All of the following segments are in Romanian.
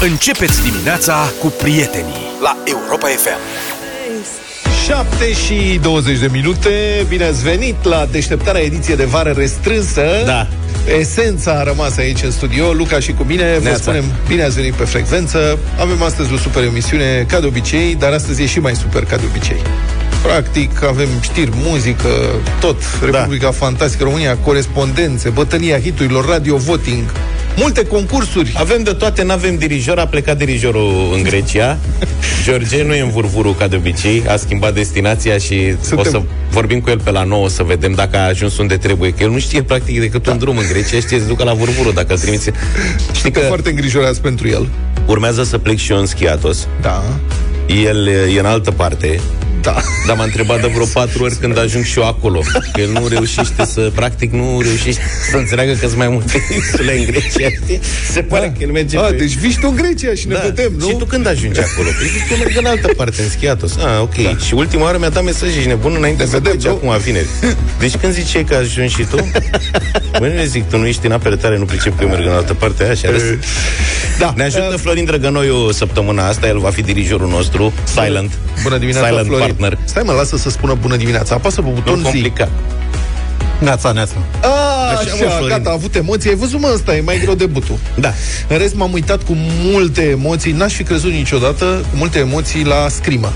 Începeți dimineața cu prietenii la Europa FM. 7 și 20 de minute. Bine ați venit la deșteptarea ediție de vară restrânsă. Da. Esența a rămas aici în studio. Luca și cu mine Vă Neața. spunem bine ați venit pe frecvență. Avem astăzi o super emisiune ca de obicei Dar astăzi e și mai super ca de obicei. Practic avem știri, muzică, tot. Republica Fantastică România, corespondențe Bătălia hiturilor, radio voting Multe concursuri Avem de toate, n-avem dirijor, a plecat dirijorul în Grecia. George nu e în vurvuru ca de obicei, a schimbat destinația și Suntem- o să vorbim cu el pe la 9 să vedem dacă a ajuns unde trebuie, că el nu știe practic decât da. un drum în Grecia, știe să ducă la vurvuru dacă îl trimiți. Știi Suntem că foarte îngrijorați pentru el urmează să plec și eu în Schiatos. Da, El e în altă parte, da dar m-a întrebat de vreo patru ori când ajung și eu acolo. Că el nu reușește să, practic, nu reușește să înțeleagă că sunt mai multe insule în Grecia. știi? Se pare că el merge a, pe... Deci vii și tu în Grecia și ne vedem, nu? Și tu când ajungi acolo? Păi zic, eu merg în altă parte, în Schiatos. Ah, ok. Da. Și ultima oară mi-a dat mesaj, ești nebun înainte Ne să vedem, pleci nu? acum vineri. Deci când ziceai că ajungi și tu? Băi, nu ne zic, tu nu ești în apere tare, nu pricep că eu merg în altă parte, așa. râs. Da. Ne ajută Florin Drăgănoiu săptămâna asta, el va fi dirijorul nostru, silent. Bună dimineața, silent Florin. Partner. Stai mă, lasă să spună bună dimineața. Apasă pe Nu buton zi. complicat. Neața, neața. A, Așa, așa, mă, Florin. gata, a avut emoții. Ai văzut, mă, ăsta e mai greu de butul. Da. În rest, m-am uitat cu multe emoții. N-aș fi crezut niciodată cu multe emoții la scrimă.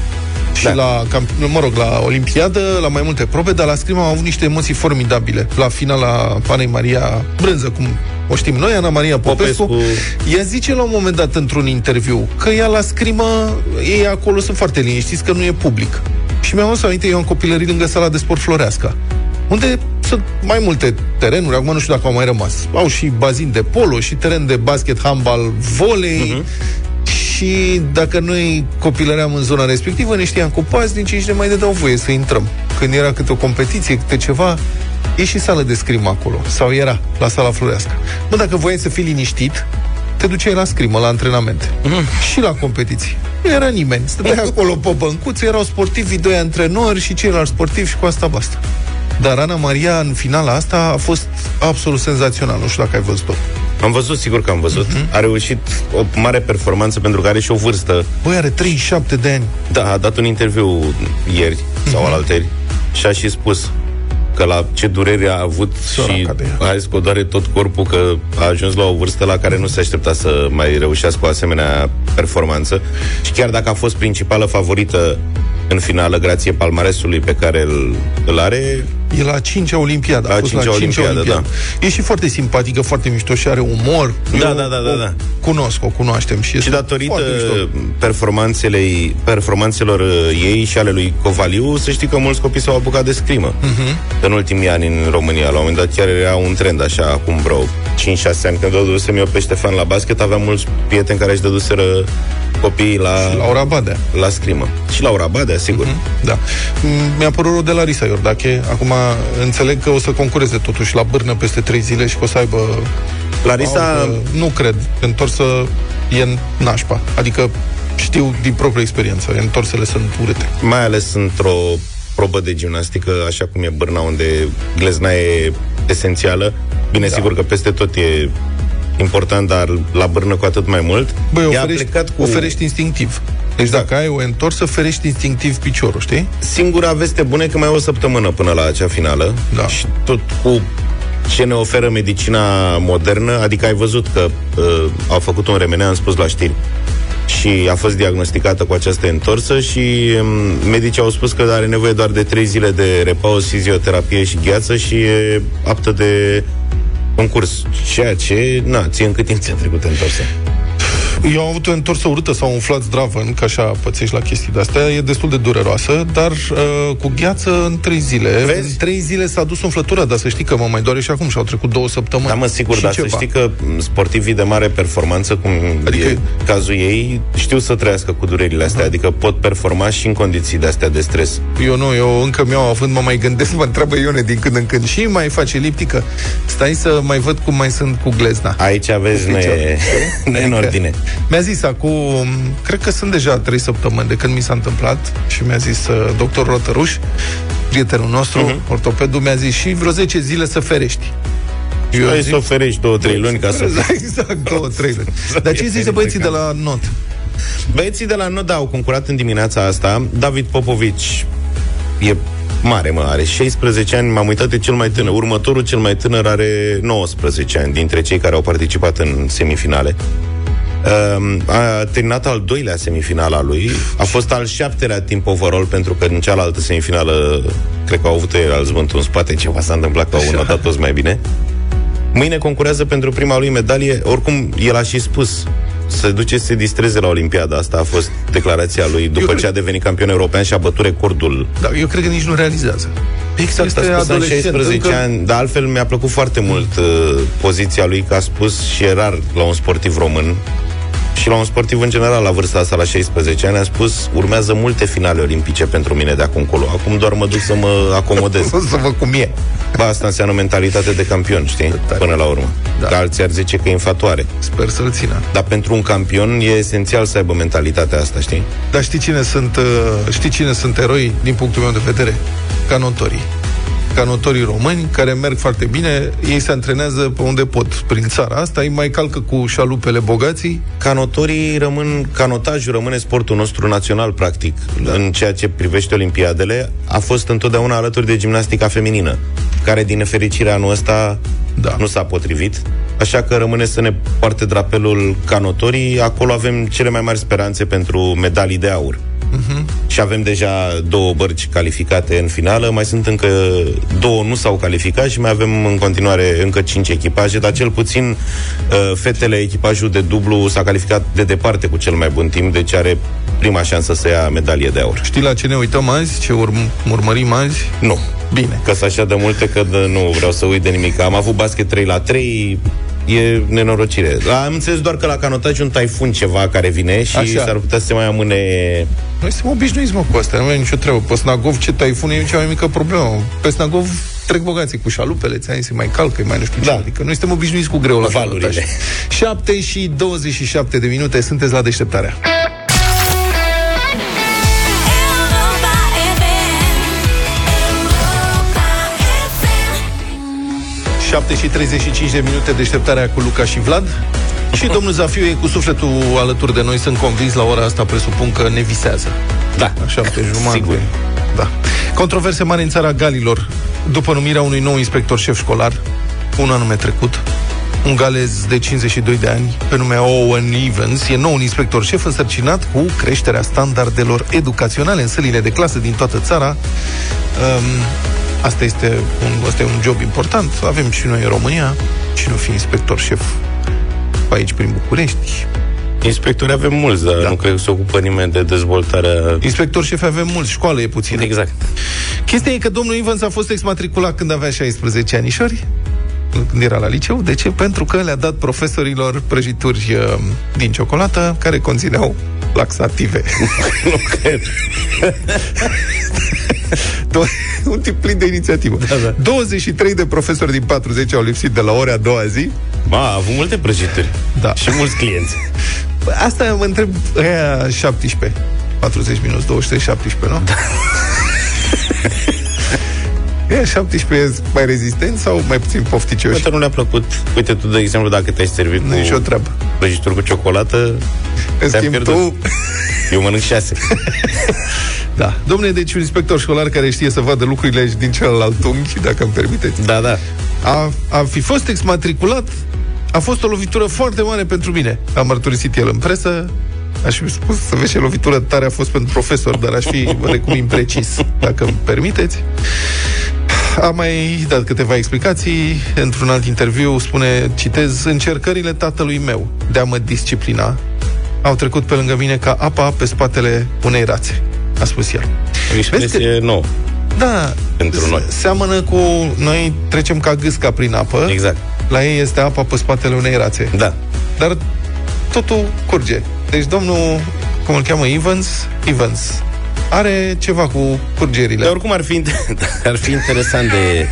Și Da. la, camp- mă rog, la Olimpiadă, la mai multe probe, dar la scrimă am avut niște emoții formidabile. La finala Panei Maria Brânză, cum o știm noi, Ana Maria Popescu, Popescu. ea zice la un moment dat într-un interviu că ea la scrimă, ei acolo sunt foarte liniștiți că nu e public. Și mi-am adus aminte, eu am copilărit lângă sala de sport Floreasca, unde sunt mai multe terenuri, acum nu știu dacă au mai rămas. Au și bazin de polo, și teren de basket, handbal, volei, și dacă noi copilăream în zona respectivă, ne știam cu nici nici ne mai dădeau voie să intrăm. Când era câte o competiție, câte ceva, e și sală de scrimă acolo. Sau era, la sala Floreasca. Mă, dacă voiai să fii liniștit, te duceai la scrimă, la antrenamente. Și la competiții. Nu era nimeni. Stăteai acolo pe băncuț, erau sportivi, doi antrenori și ceilalți sportivi și cu asta basta. Dar Ana Maria, în finala asta, a fost absolut senzațional. Nu știu dacă ai văzut-o. Am văzut, sigur că am văzut. A reușit o mare performanță pentru că are și o vârstă Băi, are 37 de ani. Da, a dat un interviu ieri sau alalteri și a și spus că la ce durere a avut Săraca și de ea. a zis că o doare tot corpul că a ajuns la o vârstă la care nu se aștepta să mai reușească o asemenea performanță și chiar dacă a fost principală favorită în finală grație palmaresului pe care îl, îl are, E la 5-a Olimpiadă. La a fost cincea Olimpiadă, da. E și foarte simpatică, foarte mișto și are umor. Da, Eu da, da, da, o da. Cunosc, o cunoaștem. Și, Și este datorită foarte mișto. performanțelei, performanțelor uh, ei și ale lui Covaliu, să știi că mulți copii s-au apucat de scrimă uh-huh. în ultimii ani în România. La un moment dat chiar era un trend așa, acum vreo 5-6 ani, când dădusem eu pe Ștefan la basket, aveam mulți prieteni care își dăduseră copiii la, Laura Badea. la scrimă. Și Laura Badea, sigur. Uh-huh. Da. Mm, Mi-a părut rău de la Risa Iordache. Acum înțeleg că o să concureze totuși la bârnă peste 3 zile și că o să aibă... Larisa, audă. Nu cred. Întorsă e în nașpa. Adică știu din proprie experiență. Întorsele sunt urâte. mai ales într-o probă de gimnastică, așa cum e Bârna, unde glezna e esențială. Bine, da. sigur că peste tot e important, dar la Bârnă cu atât mai mult. Băi, Ea a oferești, plecat cu... cu... oferești instinctiv. Deci Da. dacă ai o întorsă, ferești instinctiv piciorul, știi? Singura veste bună e că mai e o săptămână până la acea finală Da. și tot cu ce ne oferă medicina modernă, adică ai văzut că uh, au făcut un remene, am spus la știri, și a fost diagnosticată cu această întorsă și um, medicii au spus că are nevoie doar de 3 zile de repaus, fizioterapie și gheață și e aptă de concurs. Ceea ce, na, ție în cât timp ți-a trecut întorsă? Eu am avut o întorsă urâtă sau umflat zdravăn, că așa pățești la chestii de-astea, e destul de dureroasă, dar uh, cu gheață în trei zile. Vezi? În trei zile s-a dus umflătura, dar să știi că mă mai doare și acum și au trecut două săptămâni. Da, mă, sigur, și dar ceva. să știi că m, sportivii de mare performanță, cum Adică- adică... e cazul ei, știu să trăiască cu durerile astea, adică pot performa și în condiții de astea de stres. Eu nu, eu încă mi-au având, mă mai gândesc, mă întreabă Ione din când în când și mai face eliptică. Stai să mai văd cum mai sunt cu glezna. Aici aveți, nu e, nu e în ordine. Mi-a zis acum, cred că sunt deja trei săptămâni de când mi s-a întâmplat și mi-a zis uh, doctor Rotăruș, prietenul nostru, Mhm. uh-huh. ortopedul, mi-a zis și vreo 10 zile să ferești. Eu Hai să oferești două, trei luni ca să... Exact, două, trei luni. Dar ce zice băieții de la not? Băieții de la not da, au concurat în dimineața asta. David Popovici e mare, mă, are 16 ani, m-am uitat de cel mai tânăr. Următorul cel mai tânăr are 19 ani dintre cei care au participat în semifinale. Um, a terminat al doilea semifinal al lui A fost al șaptelea timp overall Pentru că în cealaltă semifinală Cred că au avut el alți în spate Ceva s-a întâmplat că au notat toți mai bine Mâine concurează pentru prima lui medalie Oricum, el a și spus să duce să se distreze la Olimpiada. Asta a fost declarația lui după eu ce cred... a devenit campion european și a bătut recordul. Da, eu cred că nici nu realizează. Exact, este a spus 16 încă... ani, dar altfel mi-a plăcut foarte mult uh, poziția lui, că a spus și e rar la un sportiv român și la un sportiv în general la vârsta asta, la 16 ani, a spus urmează multe finale olimpice pentru mine de acum încolo. Acum doar mă duc să mă acomodez. să văd cum e. Ba, asta înseamnă mentalitate de campion, știi? Până la urmă. Da. Dar alții ar zice că e infatuare. Sper să-l țină. Dar pentru un campion e esențial să aibă mentalitatea asta, știi? Dar știi cine sunt, uh, știi cine sunt eroi din punctul meu de vedere? Canotorii canotorii români, care merg foarte bine, ei se antrenează pe unde pot prin țara asta, ei mai calcă cu șalupele bogații. Canotorii rămân, canotajul rămâne sportul nostru național, practic, da. în ceea ce privește olimpiadele, a fost întotdeauna alături de gimnastica feminină, care, din nefericire, anul ăsta da. nu s-a potrivit. Așa că rămâne să ne poarte drapelul canotorii. Acolo avem cele mai mari speranțe pentru medalii de aur. Uh-huh. Și avem deja două bărci calificate în finală, mai sunt încă două nu s-au calificat și mai avem în continuare încă cinci echipaje, dar cel puțin uh, fetele, echipajul de dublu s-a calificat de departe cu cel mai bun timp, deci are prima șansă să ia medalie de aur. Știi la ce ne uităm azi? Ce urm- urmărim azi? Nu. Bine. Că sunt așa de multe că nu vreau să uit de nimic. Am avut basket 3 la 3, e nenorocire. Am înțeles doar că la canotaj un taifun ceva care vine și Așa. s-ar putea să se mai amâne... Noi suntem obișnuiți, mă, cu asta, nu avem nicio treabă. Pe Snagov, ce taifun e cea mai mică problemă. Pe Snagov trec bogații cu șalupele, ți se mai calcă, mai nu știu da. ce. Adică noi suntem obișnuiți cu greu la Valurile. 7 și 27 de minute, sunteți la deșteptarea. 7 și 35 de minute deșteptarea cu Luca și Vlad. Și domnul Zafiu e cu sufletul alături de noi, sunt convins la ora asta, presupun că ne visează. Da. Așa pe jumătate. Sigur. Da. Controverse mari în țara Galilor, după numirea unui nou inspector șef școlar, un anume trecut, un galez de 52 de ani, pe nume Owen Evans, e nou un inspector șef însărcinat cu creșterea standardelor educaționale în sălile de clasă din toată țara. Um, Asta este un, asta e un job important. Avem și noi în România. Și nu fi inspector șef aici prin București. Inspectori avem mulți, dar da. nu cred că se ocupă nimeni de dezvoltarea... Inspector șef avem mulți, școală e puțin. Exact. Chestia e că domnul Ivans a fost exmatriculat când avea 16 anișori, când era la liceu. De ce? Pentru că le-a dat profesorilor prăjituri uh, din ciocolată care conțineau laxative. nu cred. un tip plin de inițiativă. Da, da. 23 de profesori din 40 au lipsit de la ore a doua zi. Ba, a avut multe prăjituri. Da. Și mulți clienți. Asta mă întreb, aia 17. 40 minus 23, 17, nu? Da. E 17 mai rezistent sau mai puțin pofticioși? Uite, nu le-a plăcut. Uite, tu, de exemplu, dacă te-ai servit nu cu... nicio treabă. Prăjituri cu ciocolată, În schimb, tu... Eu mănânc șase. da. Domnule, deci un inspector școlar care știe să vadă lucrurile din celălalt unghi, dacă îmi permiteți. Da, da. A, a fi fost exmatriculat a fost o lovitură foarte mare pentru mine. A mărturisit el în presă, Aș fi spus să vezi ce lovitură tare a fost pentru profesor, dar aș fi recum imprecis, dacă îmi permiteți. A mai dat câteva explicații. Într-un alt interviu spune, citez, încercările tatălui meu de a mă disciplina au trecut pe lângă mine ca apa pe spatele unei rațe, a spus el. O expresie că... nouă. Da, pentru noi. Seamănă cu noi trecem ca gâsca prin apă. Exact. La ei este apa pe spatele unei rațe. Da. Dar totul curge. Deci domnul, cum îl cheamă, Evans, Evans, are ceva cu curgerile. Dar oricum ar fi, ar fi interesant de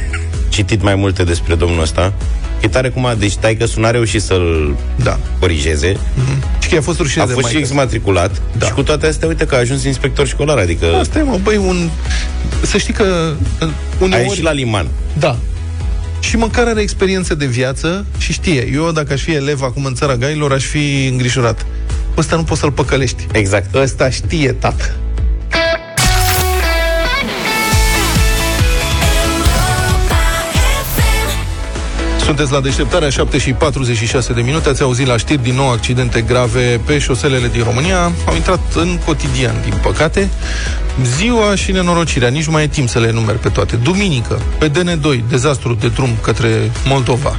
citit mai multe despre domnul ăsta. E tare cum a, deci tai că n-a reușit să-l da. corigeze. Mm-hmm. Și că a fost rușine A fost și exmatriculat. Da. Și cu toate astea, uite că a ajuns inspector școlar, adică... Asta e, mă, băi, un... Să știi că... Uneori... A ieșit la liman. Da. și măcar are experiență de viață și știe. Eu, dacă aș fi elev acum în țara gailor, aș fi îngrijorat. Ăsta nu poți să-l păcălești. Exact. Ăsta știe, tată. Sunteți la deșteptarea 7 și 46 de minute. Ați auzit la știri din nou accidente grave pe șoselele din România. Au intrat în cotidian, din păcate. Ziua și nenorocirea, nici nu mai e timp să le numeri pe toate. Duminică, pe DN2, dezastru de drum către Moldova.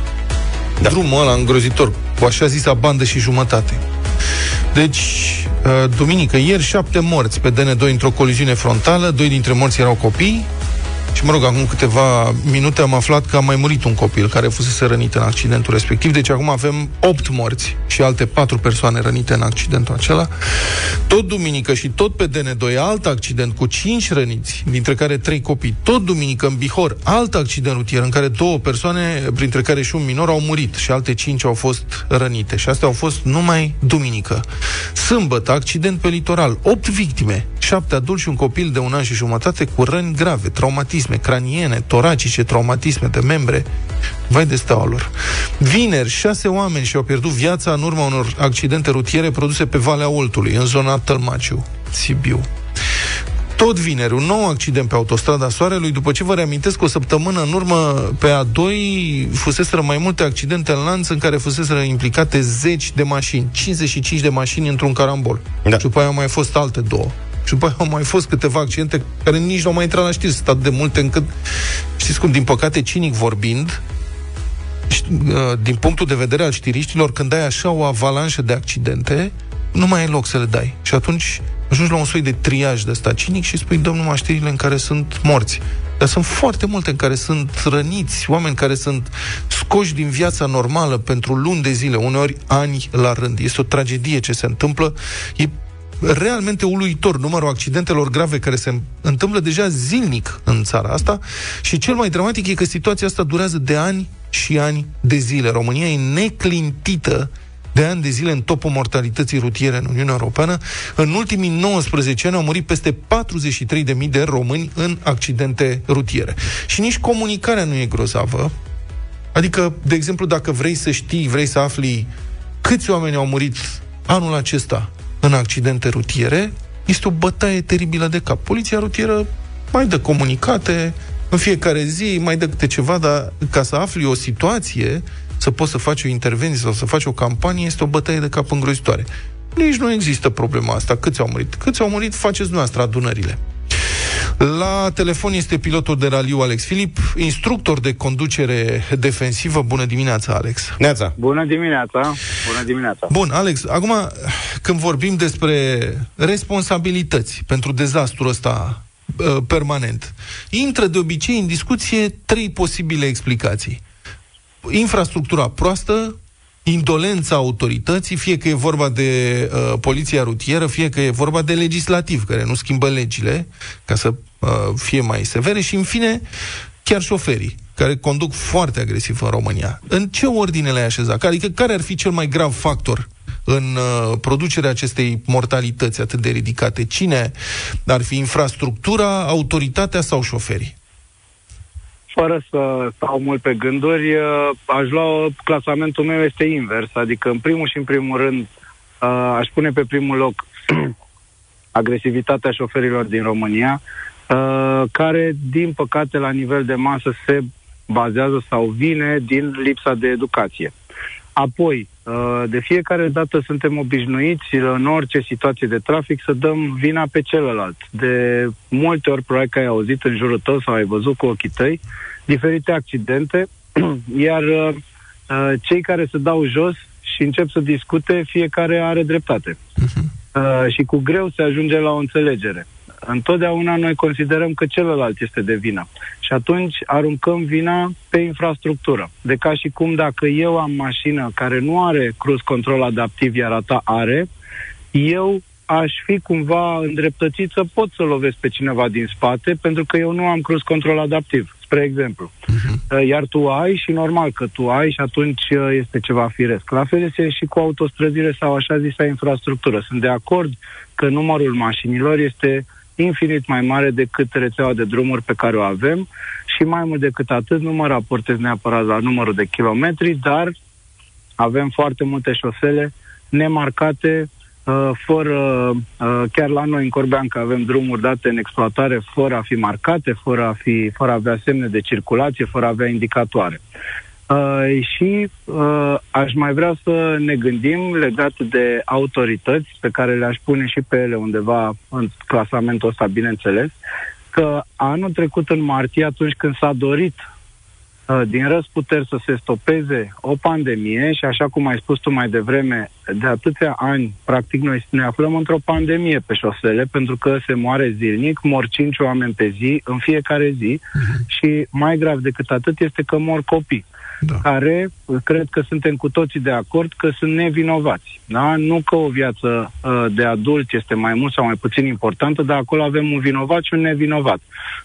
Da. Drumul ăla îngrozitor, cu așa zisa bandă și jumătate. Deci, uh, duminică, ieri, șapte morți pe DN2 într-o coliziune frontală. Doi dintre morți erau copii. Și mă rog, acum câteva minute am aflat că a mai murit un copil care fusese rănit în accidentul respectiv. Deci acum avem 8 morți și alte 4 persoane rănite în accidentul acela. Tot duminică și tot pe DN2 alt accident cu 5 răniți, dintre care 3 copii. Tot duminică în Bihor alt accident rutier în care două persoane, printre care și un minor, au murit și alte 5 au fost rănite. Și astea au fost numai duminică. Sâmbătă, accident pe litoral. 8 victime, 7 adulți și un copil de un an și jumătate cu răni grave, traumatisme traumatisme craniene, toracice, traumatisme de membre. Vai de steaua lor. Vineri, șase oameni și-au pierdut viața în urma unor accidente rutiere produse pe Valea Oltului, în zona Tălmaciu, Sibiu. Tot vineri, un nou accident pe autostrada Soarelui, după ce vă reamintesc că o săptămână în urmă pe A2 fuseseră mai multe accidente în lanț în care fuseseră implicate zeci de mașini, 55 de mașini într-un carambol. Da. Și după aia au mai fost alte două. Și după aia au mai fost câteva accidente care nici nu au mai intrat la știri, stat de multe încât, știți cum, din păcate, cinic vorbind, uh, din punctul de vedere al știriștilor, când ai așa o avalanșă de accidente, nu mai ai loc să le dai. Și atunci ajungi la un soi de triaj de ăsta cinic și spui, dăm numai știrile în care sunt morți. Dar sunt foarte multe în care sunt răniți, oameni care sunt scoși din viața normală pentru luni de zile, uneori ani la rând. Este o tragedie ce se întâmplă. E realmente uluitor numărul accidentelor grave care se întâmplă deja zilnic în țara asta și cel mai dramatic e că situația asta durează de ani și ani de zile. România e neclintită de ani de zile în topul mortalității rutiere în Uniunea Europeană. În ultimii 19 ani au murit peste 43.000 de români în accidente rutiere. Și nici comunicarea nu e grozavă. Adică, de exemplu, dacă vrei să știi, vrei să afli câți oameni au murit anul acesta în accidente rutiere, este o bătaie teribilă de cap. Poliția rutieră mai dă comunicate în fiecare zi, mai dă câte ceva, dar ca să afli o situație, să poți să faci o intervenție sau să faci o campanie, este o bătaie de cap îngrozitoare. Nici nu există problema asta. Câți au murit? Câți au murit, faceți noastră adunările. La telefon este pilotul de raliu Alex Filip, instructor de conducere defensivă. Bună dimineața, Alex! Neața! Bună dimineața! Bună dimineața! Bun, Alex, acum când vorbim despre responsabilități pentru dezastrul ăsta uh, permanent, intră de obicei în discuție trei posibile explicații. Infrastructura proastă, indolența autorității, fie că e vorba de uh, poliția rutieră, fie că e vorba de legislativ, care nu schimbă legile ca să uh, fie mai severe și, în fine, chiar șoferii, care conduc foarte agresiv în România. În ce ordine le-ai așezat? Adică care ar fi cel mai grav factor în uh, producerea acestei mortalități atât de ridicate? Cine ar fi infrastructura, autoritatea sau șoferii? fără să stau mult pe gânduri, uh, aș lua clasamentul meu este invers, adică în primul și în primul rând uh, aș pune pe primul loc agresivitatea șoferilor din România, uh, care, din păcate, la nivel de masă se bazează sau vine din lipsa de educație. Apoi, uh, de fiecare dată suntem obișnuiți în orice situație de trafic să dăm vina pe celălalt. De multe ori, probabil că ai auzit în jurul tău sau ai văzut cu ochii tăi, diferite accidente, iar uh, uh, cei care se dau jos și încep să discute, fiecare are dreptate. Uh-huh. și cu greu se ajunge la o înțelegere întotdeauna noi considerăm că celălalt este de vină. Și atunci aruncăm vina pe infrastructură. De ca și cum dacă eu am mașină care nu are cruise control adaptiv, iar a ta are, eu aș fi cumva îndreptățit să pot să lovesc pe cineva din spate, pentru că eu nu am cruise control adaptiv, spre exemplu. Uh-huh. Iar tu ai și normal că tu ai și atunci uh, este ceva firesc. La fel este și cu autostrăzile sau așa zisa infrastructură. Sunt de acord că numărul mașinilor este infinit mai mare decât rețeaua de drumuri pe care o avem Și mai mult decât atât, nu mă raportez neapărat la numărul de kilometri, dar avem foarte multe șosele nemarcate, uh, fără, uh, chiar la noi în Corbeanca avem drumuri date în exploatare fără a fi marcate, fără a, fi, fără a avea semne de circulație, fără a avea indicatoare. Uh, și uh, aș mai vrea să ne gândim legat de autorități pe care le-aș pune și pe ele undeva în clasamentul ăsta, bineînțeles, că anul trecut în martie, atunci când s-a dorit uh, din răsputeri să se stopeze o pandemie și așa cum ai spus tu mai devreme, de atâția ani, practic noi ne aflăm într-o pandemie pe șosele pentru că se moare zilnic, mor cinci oameni pe zi, în fiecare zi uh-huh. și mai grav decât atât este că mor copii. Uh, da. care cred că suntem cu toții de acord că sunt nevinovați. Da? Nu că o viață uh, de adult este mai mult sau mai puțin importantă, dar acolo avem un vinovat și un nevinovat.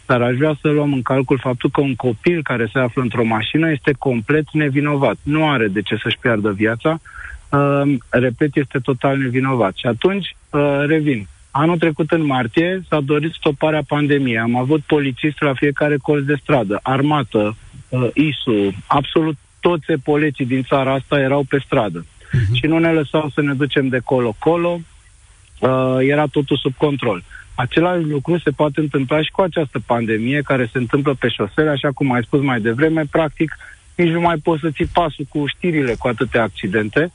Dar aș vrea să luăm în calcul faptul că un copil care se află într-o mașină este complet nevinovat. Nu are de ce să-și piardă viața. Uh, repet, este total nevinovat. Și atunci, uh, revin, Anul trecut, în martie, s-a dorit stoparea pandemiei. Am avut polițiști la fiecare colț de stradă, armată, uh, ISU, absolut toți epoleții din țara asta erau pe stradă. Uh-huh. Și nu ne lăsau să ne ducem de colo-colo, uh, era totul sub control. Același lucru se poate întâmpla și cu această pandemie care se întâmplă pe șosele, așa cum ai spus mai devreme, practic nici nu mai poți să ții pasul cu știrile cu atâtea accidente.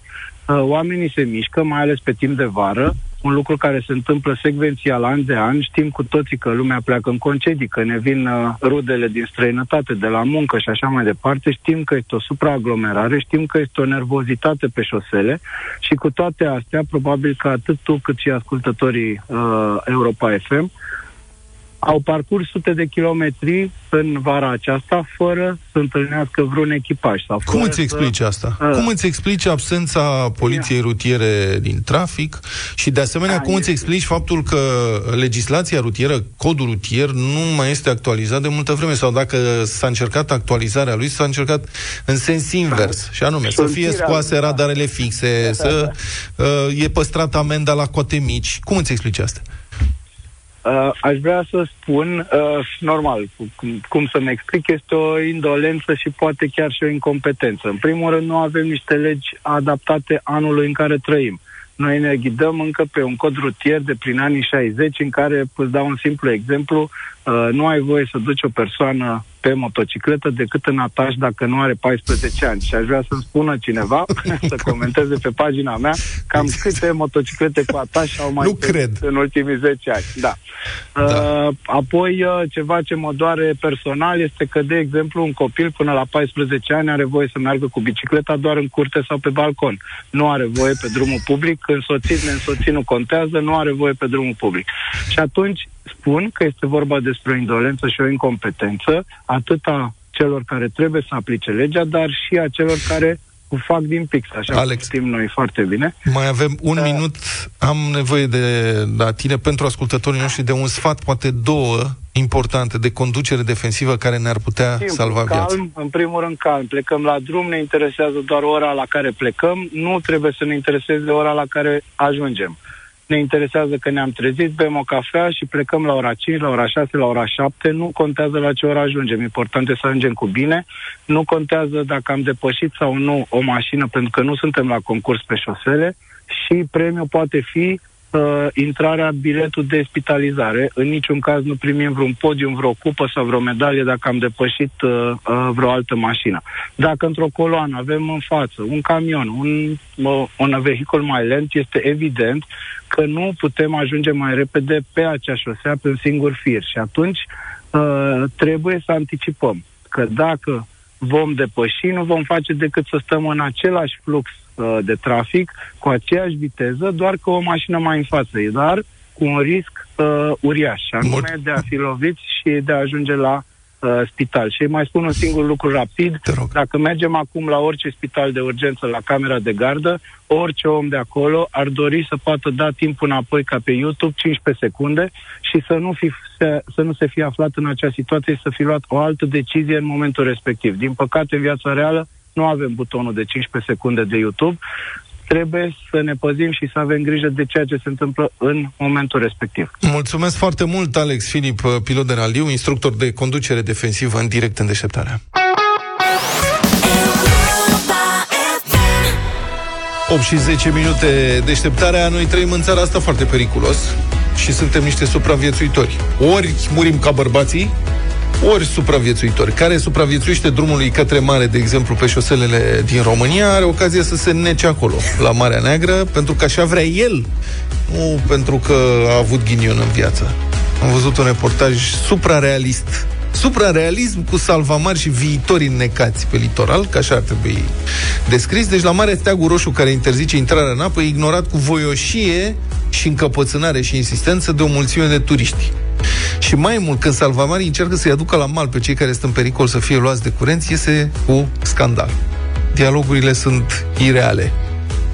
Uh, oamenii se mișcă, mai ales pe timp de vară, un lucru care se întâmplă secvențial an de an. Știm cu toții că lumea pleacă în concedii, că ne vin uh, rudele din străinătate, de la muncă și așa mai departe. Știm că este o supraaglomerare, știm că este o nervozitate pe șosele și cu toate astea, probabil că atât tu cât și ascultătorii uh, Europa FM au parcurs sute de kilometri în vara aceasta fără să întâlnească vreun echipaj. Sau Cum îți explici să... asta? Uh. Cum îți explici absența poliției rutiere din trafic și de asemenea A, cum îți explici faptul că legislația rutieră, codul rutier nu mai este actualizat de multă vreme sau dacă s-a încercat actualizarea lui, s-a încercat în sens invers și anume să fie scoase radarele fixe, să uh, e păstrat amenda la cote mici. Cum îți explici asta? Uh, aș vrea să spun, uh, normal, cum, cum să-mi explic, este o indolență și poate chiar și o incompetență. În primul rând, nu avem niște legi adaptate anului în care trăim. Noi ne ghidăm încă pe un cod rutier de prin anii 60, în care, îți dau un simplu exemplu, uh, nu ai voie să duci o persoană pe motocicletă decât în ataș dacă nu are 14 ani. Și aș vrea să-mi spună cineva, să comenteze pe pagina mea, cam câte motociclete cu ataș au mai nu cred. în ultimii 10 ani. Da. da. Uh, apoi, uh, ceva ce mă doare personal este că, de exemplu, un copil până la 14 ani are voie să meargă cu bicicleta doar în curte sau pe balcon. Nu are voie pe drumul public, însoțit, neînsoțit nu contează, nu are voie pe drumul public. Și atunci, spun că este vorba despre o indolență și o incompetență, atât a celor care trebuie să aplice legea, dar și a celor care o fac din pix, așa Alex, știm noi foarte bine. Mai avem un da. minut, am nevoie de la tine pentru ascultătorii noștri de un sfat, poate două importante de conducere defensivă care ne-ar putea Simplu, salva calm, viața. În primul rând calm, plecăm la drum, ne interesează doar ora la care plecăm, nu trebuie să ne intereseze ora la care ajungem ne interesează că ne-am trezit, bem o cafea și plecăm la ora 5, la ora 6, la ora 7. Nu contează la ce ora ajungem. Important este să ajungem cu bine. Nu contează dacă am depășit sau nu o mașină, pentru că nu suntem la concurs pe șosele și premiul poate fi uh, intrarea, biletul de spitalizare. În niciun caz nu primim vreun podium, vreo cupă sau vreo medalie dacă am depășit uh, uh, vreo altă mașină. Dacă într-o coloană avem în față un camion, un, uh, un vehicul mai lent, este evident că nu putem ajunge mai repede pe acea șosea pe un singur fir. Și atunci uh, trebuie să anticipăm că dacă vom depăși, nu vom face decât să stăm în același flux uh, de trafic, cu aceeași viteză, doar că o mașină mai în față, dar cu un risc uh, uriaș, anume de a fi loviți și de a ajunge la uh, spital. Și mai spun un singur lucru rapid. Dacă mergem acum la orice spital de urgență, la camera de gardă, orice om de acolo ar dori să poată da timpul înapoi ca pe YouTube, 15 secunde, și să nu, fi, să, să nu se fie aflat în acea situație și să fi luat o altă decizie în momentul respectiv. Din păcate, în viața reală, nu avem butonul de 15 secunde de YouTube trebuie să ne păzim și să avem grijă de ceea ce se întâmplă în momentul respectiv. Mulțumesc foarte mult, Alex Filip, pilot de raliu, instructor de conducere defensivă în direct în deșteptarea. 8 și 10 minute deșteptarea, noi trăim în țara asta foarte periculos și suntem niște supraviețuitori. Ori murim ca bărbații, ori supraviețuitori. Care supraviețuiește drumului către mare, de exemplu, pe șoselele din România, are ocazia să se nece acolo, la Marea Neagră, pentru că așa vrea el, nu pentru că a avut ghinion în viață. Am văzut un reportaj suprarealist Suprarealism cu salvamari și viitori înnecați pe litoral, ca așa ar trebui descris. Deci la Mare Steagul Roșu, care interzice intrarea în apă, e ignorat cu voioșie și încăpățânare și insistență de o mulțime de turiști. Și mai mult, când salvamarii încearcă să-i aducă la mal pe cei care sunt în pericol să fie luați de curent, iese cu scandal. Dialogurile sunt ireale.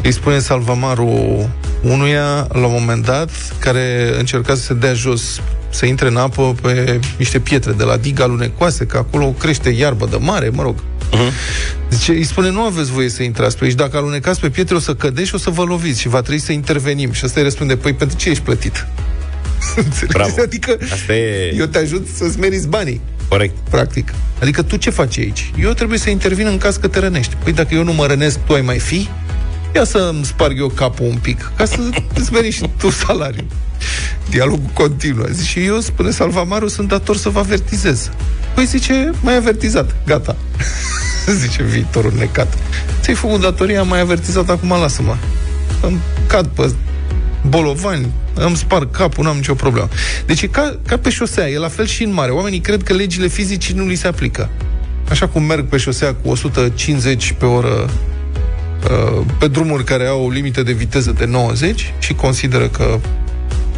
Îi spune salvamarul unuia, la un moment dat, care încerca să se dea jos să intre în apă pe niște pietre de la diga lunecoase, că acolo crește iarbă de mare, mă rog. Uh-huh. Zice, îi spune, nu aveți voie să intrați pe aici. Dacă alunecați pe pietre, o să cădeți și o să vă loviți și va trebui să intervenim. Și asta îi răspunde, păi pentru ce ești plătit? Bravo. adică Asta e... eu te ajut să-ți meriți banii. Corect. Practic. Adică tu ce faci aici? Eu trebuie să intervin în caz că te rănești. Păi dacă eu nu mă rănesc, tu ai mai fi? Ia să-mi sparg eu capul un pic, ca să îți veni și tu salariul. Dialogul continuă. Zice, și eu, spune Salvamaru, sunt dator să vă avertizez. Păi zice, mai avertizat. Gata. zice viitorul necat. Ți-ai făcut datoria, mai avertizat, acum lasă-mă. Îmi cad pe bolovani, îmi spar capul, nu am nicio problemă. Deci e ca, ca pe șosea, e la fel și în mare. Oamenii cred că legile fizice nu li se aplică. Așa cum merg pe șosea cu 150 pe oră uh, pe drumuri care au o limită de viteză de 90 și consideră că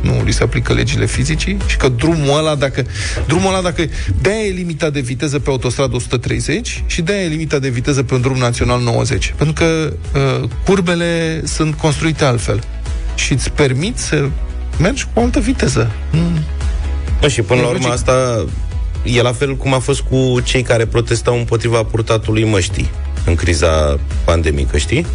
nu li se aplică legile fizicii și că drumul ăla, dacă drumul ăla, dacă de e limita de viteză pe autostradă 130 și de e limita de viteză pe un drum național 90. Pentru că uh, curbele sunt construite altfel și îți permit să mergi cu altă viteză. Mm. Bă, și până la urmă asta e la fel cum a fost cu cei care protestau împotriva purtatului măștii în criza pandemică, știi?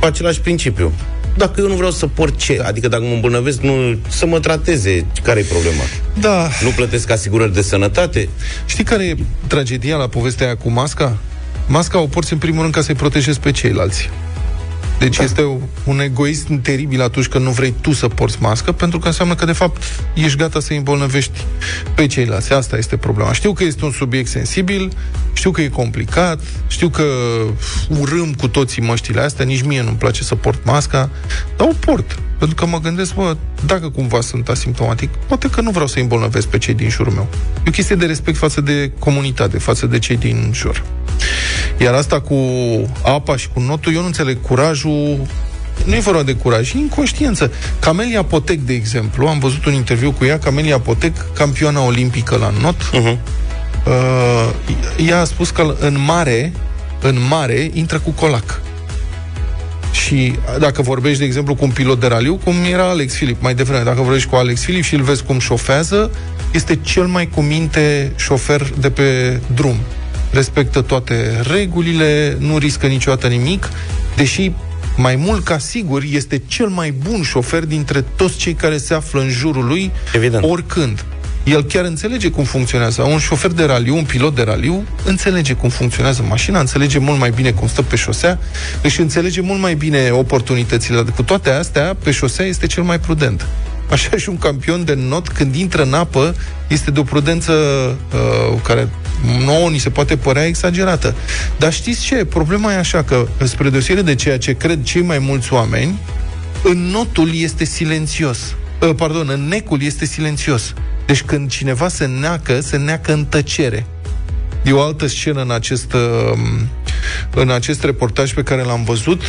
Cu același principiu dacă eu nu vreau să port ce, adică dacă mă îmbolnăvesc, nu, să mă trateze, care e problema? Da. Nu plătesc asigurări de sănătate? Știi care e tragedia la povestea aia cu masca? Masca o porți în primul rând ca să-i protejezi pe ceilalți. Deci da. este un egoism teribil atunci când nu vrei tu să porți mască, pentru că înseamnă că, de fapt, ești gata să îmbolnăvești pe ceilalți. Asta este problema. Știu că este un subiect sensibil, știu că e complicat, știu că urâm cu toții măștile astea, nici mie nu-mi place să port masca, dar o port. Pentru că mă gândesc, bă, dacă cumva sunt asimptomatic, poate că nu vreau să îmbolnăvesc pe cei din jurul meu. E o chestie de respect față de comunitate, față de cei din jur. Iar asta cu apa și cu notul, eu nu înțeleg curajul nu e vorba de curaj, e inconștiență. Camelia Potec, de exemplu, am văzut un interviu cu ea, Camelia Potec, campioana olimpică la not, uh-huh. uh, ea a spus că în mare, în mare, intră cu colac. Și dacă vorbești, de exemplu, cu un pilot de raliu, cum era Alex Filip mai devreme, dacă vorbești cu Alex Filip și îl vezi cum șofează, este cel mai cuminte șofer de pe drum. Respectă toate regulile, nu riscă niciodată nimic, deși mai mult ca sigur este cel mai bun șofer dintre toți cei care se află în jurul lui Evident. oricând el chiar înțelege cum funcționează. Un șofer de raliu, un pilot de raliu, înțelege cum funcționează mașina, înțelege mult mai bine cum stă pe șosea, își înțelege mult mai bine oportunitățile. Cu toate astea, pe șosea este cel mai prudent. Așa și un campion de not, când intră în apă, este de o prudență uh, care nouă ni se poate părea exagerată. Dar știți ce? Problema e așa că, spre deosebire de ceea ce cred cei mai mulți oameni, în notul este silențios. Uh, pardon, în necul este silențios. Deci când cineva se neacă, se neacă în tăcere. E o altă scenă în acest, um, în acest reportaj pe care l-am văzut.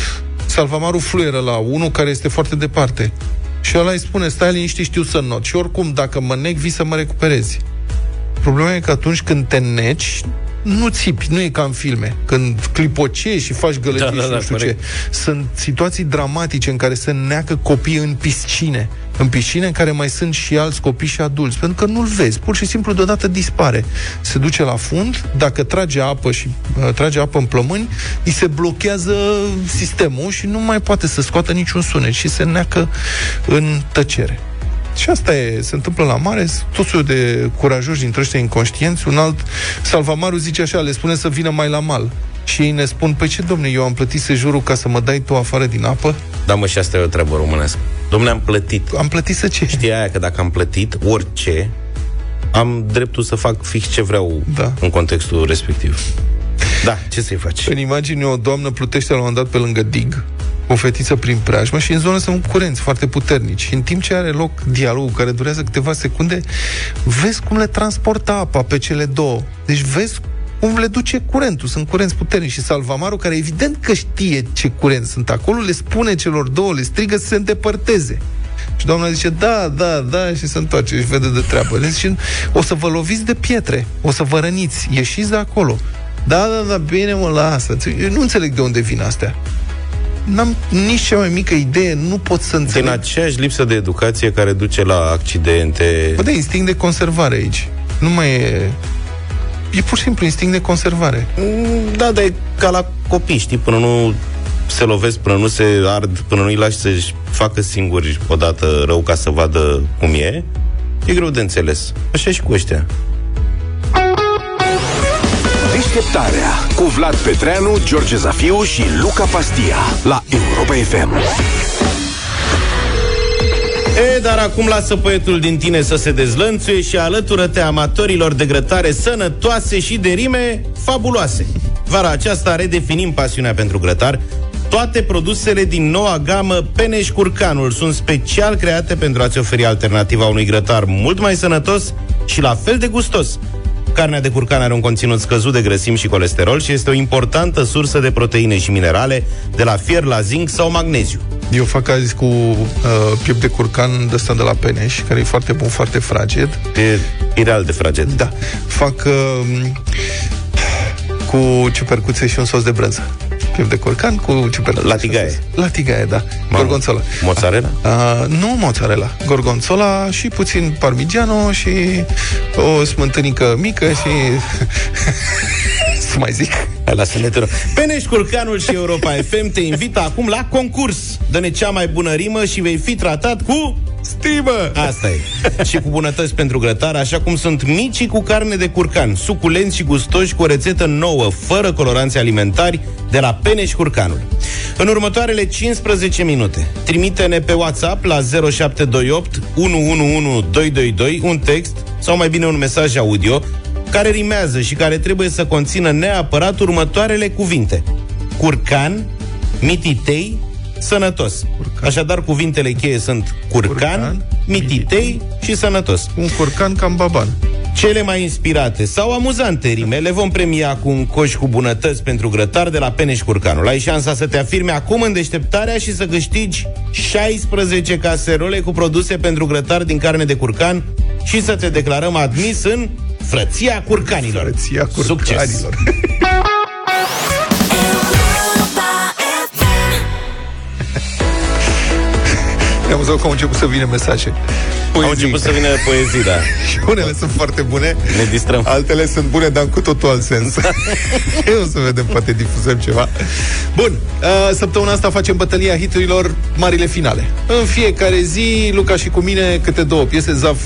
Salvamaru fluieră la unul care este foarte departe. Și ăla îi spune, stai liniștit, știu să not. Și oricum, dacă mă nec, vii să mă recuperezi. Problema e că atunci când te neci, nu țipi, nu e ca în filme, când clipocești și faci gălăgie Da, da, și da, nu știu corect. ce. Sunt situații dramatice în care se neacă copii în piscine. În piscine în care mai sunt și alți copii și adulți, pentru că nu-l vezi. Pur și simplu deodată dispare. Se duce la fund, dacă trage apă și uh, trage apă în plămâni, îi se blochează sistemul și nu mai poate să scoată niciun sunet și se neacă în tăcere. Și asta e, se întâmplă la mare, tot soiul de curajoși dintre ăștia inconștienți. Un alt, Salvamaru zice așa, le spune să vină mai la mal. Și ei ne spun, păi ce, domne, eu am plătit sejurul ca să mă dai tu afară din apă? Da, mă, și asta e o treabă românească. Domnule, am plătit. Am plătit să ce? Știi aia că dacă am plătit orice, am dreptul să fac fix ce vreau Da. în contextul respectiv. Da, ce să-i faci? În imagine, o doamnă plutește la un moment dat pe lângă dig, o fetiță prin preajmă și în zonă sunt curenți foarte puternici. Și în timp ce are loc dialogul care durează câteva secunde, vezi cum le transportă apa pe cele două. Deci vezi cum le duce curentul. Sunt curenți puternici și Salvamaru, care evident că știe ce curent sunt acolo, le spune celor două, le strigă să se îndepărteze. Și doamna zice, da, da, da, și se întoarce și vede de treabă. Le zice, o să vă loviți de pietre, o să vă răniți, ieșiți de acolo. Da, da, da, bine, mă, lasă. Eu nu înțeleg de unde vin astea. N-am nici cea mai mică idee, nu pot să Din înțeleg. aceeași lipsă de educație care duce la accidente. Bă, da, instinct de conservare aici. Nu mai e... E pur și simplu instinct de conservare. Mm, Da, dar e ca la copii, știi, până nu se lovesc, până nu se ard, până nu-i lași să-și facă singuri odată rău ca să vadă cum e, e greu de înțeles. Așa e și cu ăștia. Deșteptarea cu Vlad Petreanu, George Zafiu și Luca Pastia la Europa FM. E, dar acum lasă poetul din tine să se dezlănțuie și alătură-te amatorilor de grătare sănătoase și de rime fabuloase. Vara aceasta redefinim pasiunea pentru grătar. Toate produsele din noua gamă Peneș Curcanul sunt special create pentru a-ți oferi alternativa unui grătar mult mai sănătos și la fel de gustos. Carnea de curcan are un conținut scăzut de grăsimi și colesterol și este o importantă sursă de proteine și minerale, de la fier la zinc sau magneziu. Eu fac azi cu uh, piept de curcan de ăsta de la Peneș, care e foarte bun, foarte fraged. E ideal de fraged. Da. Fac uh, cu ciupercuțe și un sos de brânză. Piept de curcan cu ciupercuțe. La tigaie. La tigaie, da. Mamă. Gorgonzola. Mozzarella? Uh, nu mozzarella. Gorgonzola și puțin parmigiano și o smântânică mică și... să mai zic. Hai, lasă-ne te rog. Peneș Curcanul și Europa FM te invită acum la concurs. Dă-ne cea mai bună rimă și vei fi tratat cu... Stimă! Asta e. și cu bunătăți pentru grătar, așa cum sunt micii cu carne de curcan, suculenți și gustoși cu o rețetă nouă, fără coloranți alimentari, de la Peneș Curcanul. În următoarele 15 minute, trimite-ne pe WhatsApp la 0728 111222 un text sau mai bine un mesaj audio care rimează și care trebuie să conțină neapărat următoarele cuvinte. Curcan, mititei, sănătos. Curcan. Așadar, cuvintele cheie sunt curcan, curcan Curcan, mititei și sănătos. Un curcan cam baban. Cele mai inspirate sau amuzante rime le vom premia cu un coș cu bunătăți pentru grătar de la Peneș Curcanul. Ai șansa să te afirmi acum în deșteptarea și să câștigi 16 caserole cu produse pentru grătar din carne de curcan și să te declarăm admis în Frăția Curcanilor. Frăția curcanilor. Succes! Ne-am văzut că au început să vină mesaje. Au început să vină poezii, da. Și unele sunt foarte bune, Ne distrăm. altele sunt bune, dar în cu totul alt sens. o să vedem, poate difuzăm ceva. Bun, uh, săptămâna asta facem bătălia hiturilor marile finale. În fiecare zi, Luca și cu mine, câte două piese. Zaf,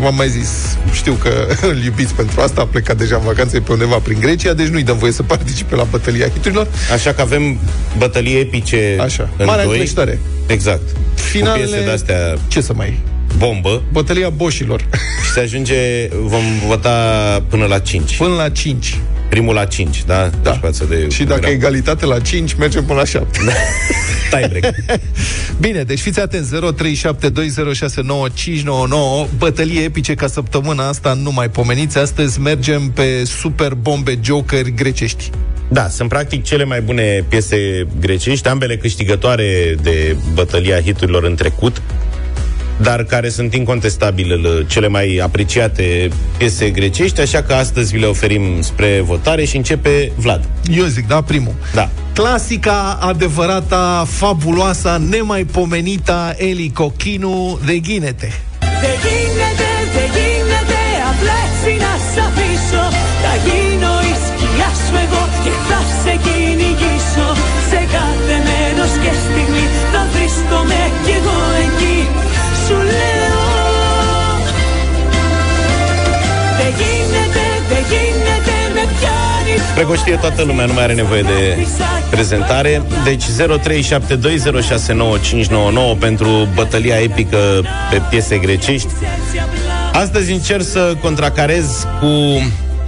v-am mai zis, știu că îl iubiți pentru asta, a plecat deja în vacanță e pe undeva prin Grecia, deci nu-i dăm voie să participe la bătălia hiturilor. Așa că avem bătălie epice Așa. în Marea doi. încleștare. Exact. Finalele... Cu piese de-astea Ce să mai... bombă Bătălia boșilor. și se ajunge, vom vota până la 5. Până la 5. Primul la 5, da? Da. Deci față de Și dacă era- e egalitate la 5, mergem până la 7. tie break. Bine, deci fiți atenți 0372069599 Bătălie epice ca săptămâna asta Nu mai pomeniți Astăzi mergem pe super bombe jokeri grecești da, sunt practic cele mai bune piese grecești, ambele câștigătoare de bătălia hiturilor în trecut, dar care sunt incontestabil cele mai apreciate piese grecești, așa că astăzi vi le oferim spre votare și începe Vlad. Eu zic, da, primul. Da. Clasica, adevărata, fabuloasa, nemaipomenita Eli Cochinu de Ghinete. De Ghinete! θα βρίσκομαι κι εγώ εκεί Σου λέω Δεν γίνεται, δεν γίνεται με πιάνεις Cred că o știe toată lumea, nu mai are nevoie de prezentare. Deci 0372069599 pentru bătălia epică pe piese grecești. Astăzi încerc să contracarez cu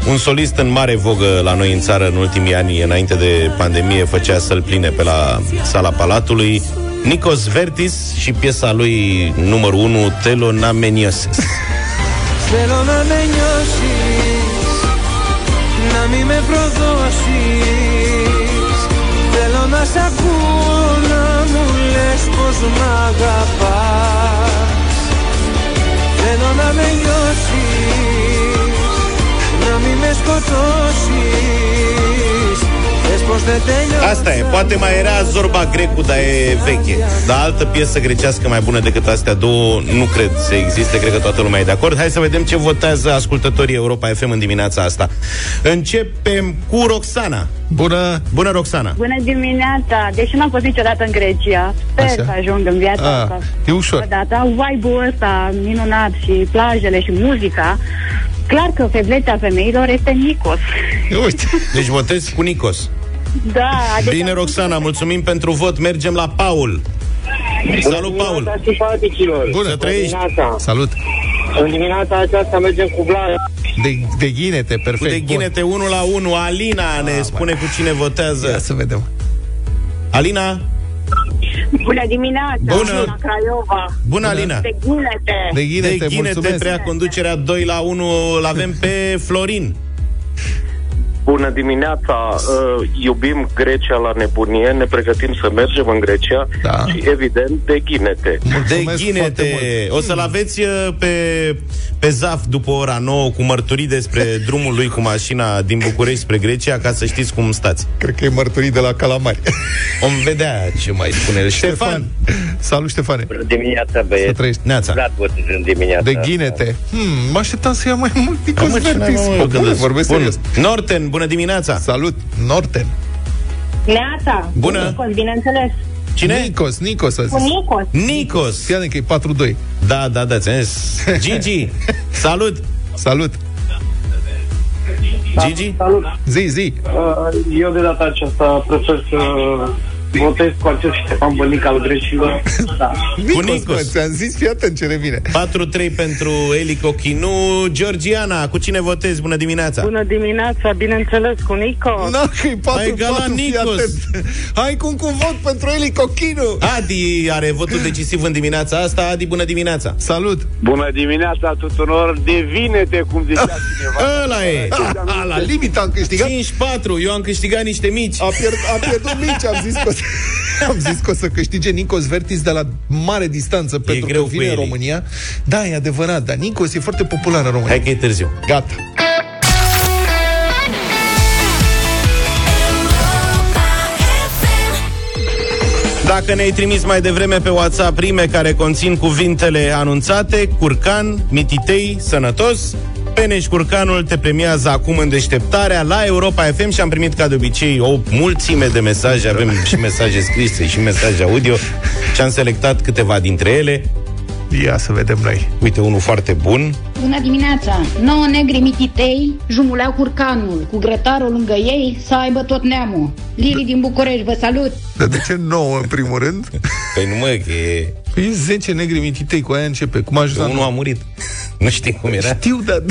un solist în mare vogă la noi în țară în ultimii ani, înainte de pandemie, făcea să-l pline pe la sala Palatului, Nikos Vertis și piesa lui numărul 1, Telonamenioses. Θέλω να με νιώσεις Να μη με προδώσεις Θέλω να σ' ακούω να μου λες πως μ' αγαπάς Θέλω να με νιώσεις Να μη με σκοτώσεις Asta e, poate mai era Zorba Grecu, dar e veche. Dar altă piesă grecească mai bună decât astea două nu cred să existe, cred că toată lumea e de acord. Hai să vedem ce votează ascultătorii Europa FM în dimineața asta. Începem cu Roxana. Bună! Bună, Roxana! Bună dimineața! Deși n-am fost niciodată în Grecia, sper Așa. să ajung în viața Ah, asta. e ușor. Odată, vibe-ul ăsta minunat și plajele și muzica, clar că feblețea femeilor este Nikos. Uite, Deci votezi cu Nicos. Da, adică Bine, Roxana, mulțumim pentru vot. Mergem la Paul. Salut, Paul! simpaticilor. bună! Să trăiești. Dimineața. Salut! În dimineața aceasta mergem cu Vlad. De, de Ghinete, Cu perfect. de ghinete 1 la 1. Alina ne spune cu cine Bun. Ia votează. să vedem. Alina? Bună dimineața! Bună. La Craiova! Bună, Alina! De Ghinete! De Ghinete, De ghinete mulțumesc. treia conducerea 2 la 1 Îl avem pe Florin Bună dimineața! Uh, iubim Grecia la nebunie, ne pregătim să mergem în Grecia Da. și, evident, de ghinete. De Mulțumesc foarte ghinete mult. O să-l aveți uh, pe, pe ZAF după ora 9 Cu mărturii despre drumul lui cu mașina Din București spre Grecia Ca să știți cum stați Cred că e mărturii de la Calamari. Om vedea ce mai spune el. Ștefan Salut, Ștefane! Bună dimineața, Să băieți. trăiești. Neața Vlad votez în dimineața De asta. Ghinete. Hmm, mă așteptam să ia mai mult Nicos Mă, ce n-am, Vertis. mă, Bă, când bune, îți vorbesc spun. serios. Norten, bună dimineața Salut, Norten. Neața! Bună. Nikos, bineînțeles! Cine? Nicos, Nicos a Cu zis. Nikos! Nicos Fii atent că e 4-2. Da, da, da, ți-am zis Gigi, salut Salut. Gigi? Salut! Zi, zi. Uh, Eu de data aceasta prefer să votez cu acest Ștefan Bănic al grecilor. Da. Nicos, Nicos. Mă, ți-am zis, fii atent ce revine. 4-3 pentru Eli Cochinu Georgiana, cu cine votezi? Bună dimineața Bună dimineața, bineînțeles, cu Nikos! Nu, că e 4 Hai, Gala 4 fii Nicos. atent. Hai cu un cuvânt pentru Eli Cochinu. Adi are votul decisiv în dimineața asta Adi, bună dimineața Salut. Bună dimineața tuturor! Devine-te, cum zicea cineva. Ăla e A, la limita am câștigat. 5-4, eu am câștigat niște mici A, pierd, a pierdut mici, am zis că o să, am zis că o să câștige Nicos Vertis de la mare distanță pentru greu că cu vine în Eli. România. Da, e adevărat, dar Nicos e foarte popular în România. Hai că e târziu Gata. Dacă ne-ai trimis mai devreme pe WhatsApp rime care conțin cuvintele anunțate, curcan, mititei, sănătos, Peneș Curcanul te premiază acum în deșteptarea la Europa FM și am primit ca de obicei o mulțime de mesaje, avem și mesaje scrise și mesaje audio și am selectat câteva dintre ele. Ia să vedem noi. Uite, unul foarte bun. Bună dimineața! Nouă negri mititei jumuleau curcanul, cu grătarul lângă ei să aibă tot neamul. Lili din București, vă salut! Dar de ce 9 în primul rând? Păi nu mă, că e... Păi 10 negri mititei, cu aia începe. Cum a ajuns la Unul a nouă? murit. Nu știi cum era? Știu, dar...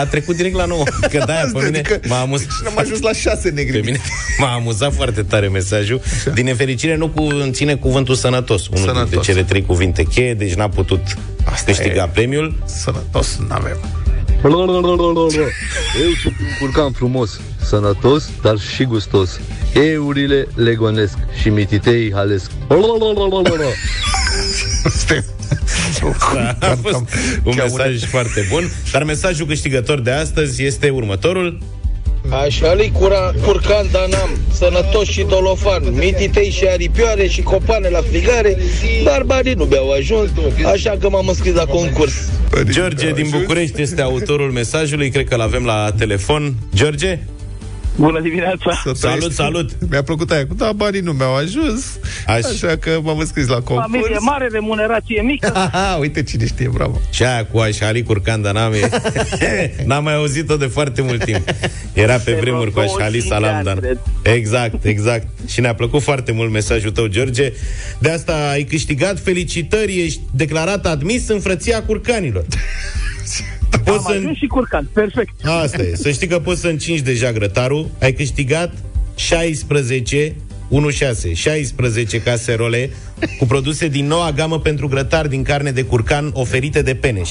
A trecut direct la 9. Că da, pe mine Adică- m-a amuzat. Și n-am ajuns la 6 negri Pe mine m-a amuzat foarte tare mesajul. Din nefericire nu conține cuvântul sănătos. Unul Sănătos. dintre cele trei cuvinte cheie, deci n-a putut Asta câștiga e. premiul. Sănătos n-avem. Eu sunt un curcan frumos, sănătos, dar și gustos. Eurile le gonesc și mititei halesc. Da, a fost un mesaj foarte bun. Dar mesajul câștigător de astăzi este următorul. Așa li cura, curcan, dar n-am Sănătos și dolofan Mititei și aripioare și copane la frigare Dar banii nu mi-au ajuns Așa că m-am înscris la concurs George din București este autorul mesajului, cred că l-avem la telefon. George? Bună dimineața! Salut, salut! Mi-a plăcut aia cu, da, banii nu mi-au ajuns, Aș... așa că m-am înscris la concurs. Familie mare, remunerație mică. Aha, uite cine știe, bravo. Și aia cu Așali Curcanda n-am, n-am mai auzit-o de foarte mult timp. Era pe De vremuri cu vreo Așali 25 Salam, ani, dar... cred. Exact, exact. Și ne-a plăcut foarte mult mesajul tău, George. De asta ai câștigat felicitări, ești declarat admis în frăția curcanilor. Am ajuns și curcan, perfect. Asta e. Să știi că poți să încingi deja grătarul. Ai câștigat 16 1-6, 16 caserole cu produse din noua gamă pentru grătar din carne de curcan oferite de Peneș.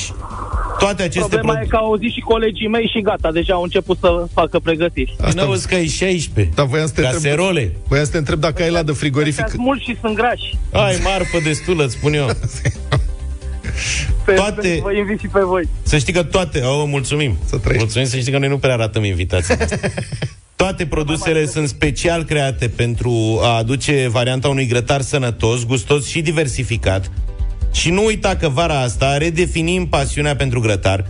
Toate aceste Problema e că au auzit și colegii mei și gata, deja au început să facă pregătiri. Asta auzi că ai 16. Da, voiam să te Caserole. Întreb, voiam să te întreb dacă ai la de frigorific. Sunt mulți și sunt grași. Ai marfă destulă, îți spun eu. Toate- Vă invit și pe voi. Să știi că toate... Oh, mulțumim. Să mulțumim să știi că noi nu prea arătăm invitații. Toate produsele sunt special create pentru a aduce varianta unui grătar sănătos, gustos și diversificat. Și nu uita că vara asta redefinim pasiunea pentru grătar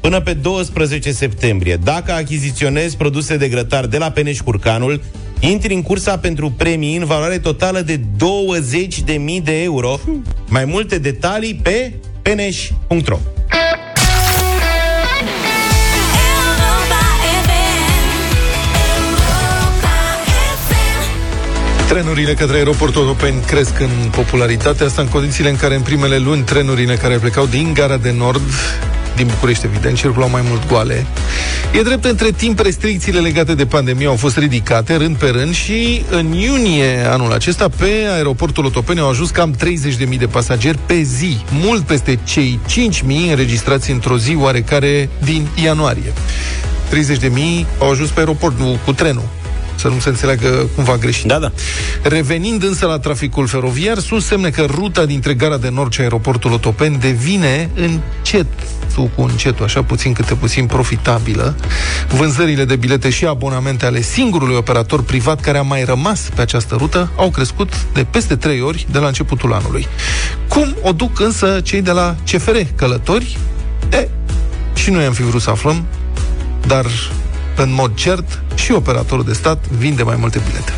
până pe 12 septembrie. Dacă achiziționezi produse de grătar de la Peneș Curcanul, intri în cursa pentru premii în valoare totală de 20.000 de euro. Mai multe detalii pe peneș.ro Trenurile către aeroportul Otopeni cresc în popularitate, asta în condițiile în care în primele luni trenurile care plecau din Gara de Nord din București, evident, circulau mai mult goale. E drept, între timp, restricțiile legate de pandemie au fost ridicate rând pe rând și în iunie anul acesta pe aeroportul Otopeni au ajuns cam 30.000 de pasageri pe zi, mult peste cei 5.000 înregistrați într-o zi oarecare din ianuarie. 30.000 au ajuns pe aeroport, nu cu trenul să nu se înțeleagă cumva greșit. Da, da. Revenind însă la traficul feroviar, sunt semne că ruta dintre Gara de Nord și aeroportul Otopeni devine încet cu încetul, așa puțin câte puțin profitabilă. Vânzările de bilete și abonamente ale singurului operator privat care a mai rămas pe această rută au crescut de peste trei ori de la începutul anului. Cum o duc însă cei de la CFR Călători? E, și noi am fi vrut să aflăm, dar în mod cert, și operatorul de stat vinde mai multe bilete.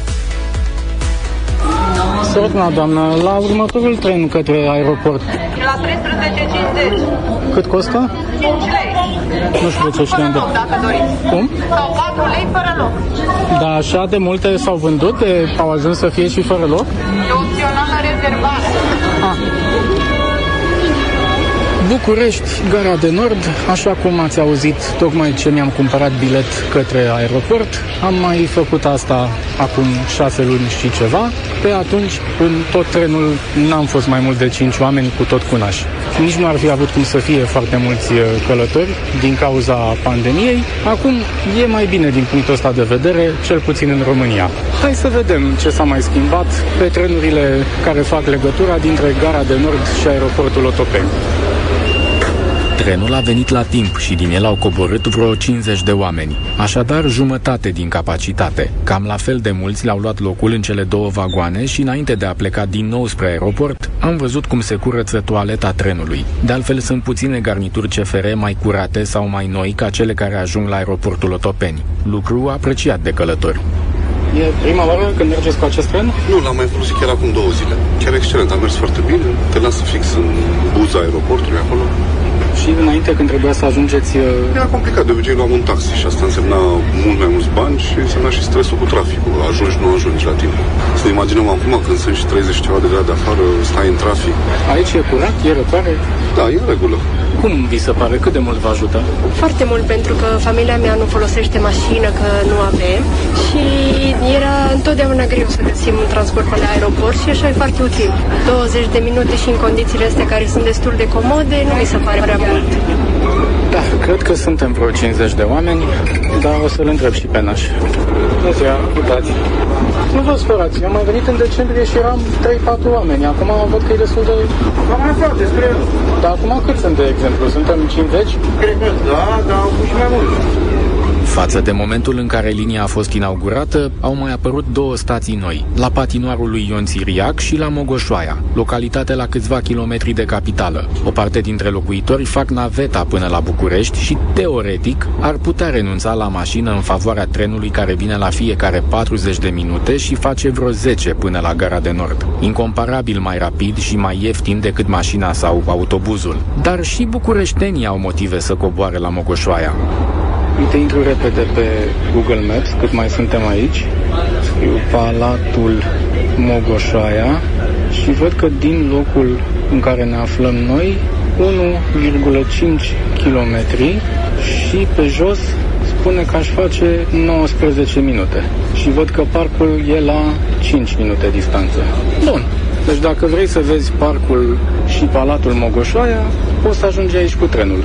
Sărătuna, doamnă, la următorul tren către aeroport, La 13.50. cât costă? 5 lei. Nu știu de ce știu de... Dacă doriți. Cum? Sau 4 lei fără loc. Dar așa de multe s-au vândut, de, au ajuns să fie și fără loc? E opțională rezervare. București, Gara de Nord, așa cum ați auzit, tocmai ce mi-am cumpărat bilet către aeroport, am mai făcut asta acum șase luni și ceva. Pe atunci, în tot trenul, n-am fost mai mult de cinci oameni cu tot cunași. Nici nu ar fi avut cum să fie foarte mulți uh, călători din cauza pandemiei. Acum e mai bine din punctul ăsta de vedere, cel puțin în România. Hai să vedem ce s-a mai schimbat pe trenurile care fac legătura dintre Gara de Nord și aeroportul Otopeni. Trenul a venit la timp și din el au coborât vreo 50 de oameni, așadar jumătate din capacitate. Cam la fel de mulți le-au luat locul în cele două vagoane și înainte de a pleca din nou spre aeroport, am văzut cum se curăță toaleta trenului. De altfel sunt puține garnituri CFR mai curate sau mai noi ca cele care ajung la aeroportul Otopeni, lucru apreciat de călători. E prima oară când mergeți cu acest tren? Nu, l-am mai folosit chiar acum două zile. Chiar excelent, a mers foarte bine. Te lasă fix în buza aeroportului acolo. Și înainte când trebuia să ajungeți... uh, Era complicat, de obicei luam un taxi și asta însemna mult mai mulți bani și însemna și stresul cu traficul. Ajungi, nu ajungi la timp. Să ne imaginăm acum când sunt și 30 și ceva de grade afară, stai în trafic. Aici e curat, e răcoare? Da, e în regulă. Cum vi se pare? Cât de mult vă ajută? Foarte mult pentru că familia mea nu folosește mașină, că nu avem și era întotdeauna greu să găsim un transport pe la aeroport și așa e foarte util. 20 de minute și în condițiile astea care sunt destul de comode, nu mi se pare prea mult. Da, cred că suntem vreo 50 de oameni, dar o să-l întreb și pe naș. Bună ziua, uitați. Nu vă sperați, eu am mai venit în decembrie și eram 3-4 oameni. Acum văd că e destul de... Am mai aflat despre el. Dar acum cât sunt, de exemplu? Suntem 50? Cred că da, dar au fost și mai mult. Față de momentul în care linia a fost inaugurată, au mai apărut două stații noi, la patinoarul lui Ion Siriac și la Mogoșoaia, localitate la câțiva kilometri de capitală. O parte dintre locuitori fac naveta până la București și, teoretic, ar putea renunța la mașină în favoarea trenului care vine la fiecare 40 de minute și face vreo 10 până la Gara de Nord. Incomparabil mai rapid și mai ieftin decât mașina sau autobuzul. Dar și bucureștenii au motive să coboare la Mogoșoaia. Uite, intru repede pe Google Maps, cât mai suntem aici. Scriu Palatul Mogoșoaia și văd că din locul în care ne aflăm noi, 1,5 km și pe jos spune că aș face 19 minute. Și văd că parcul e la 5 minute distanță. Bun. Deci dacă vrei să vezi parcul și Palatul Mogoșoaia, poți să ajungi aici cu trenul.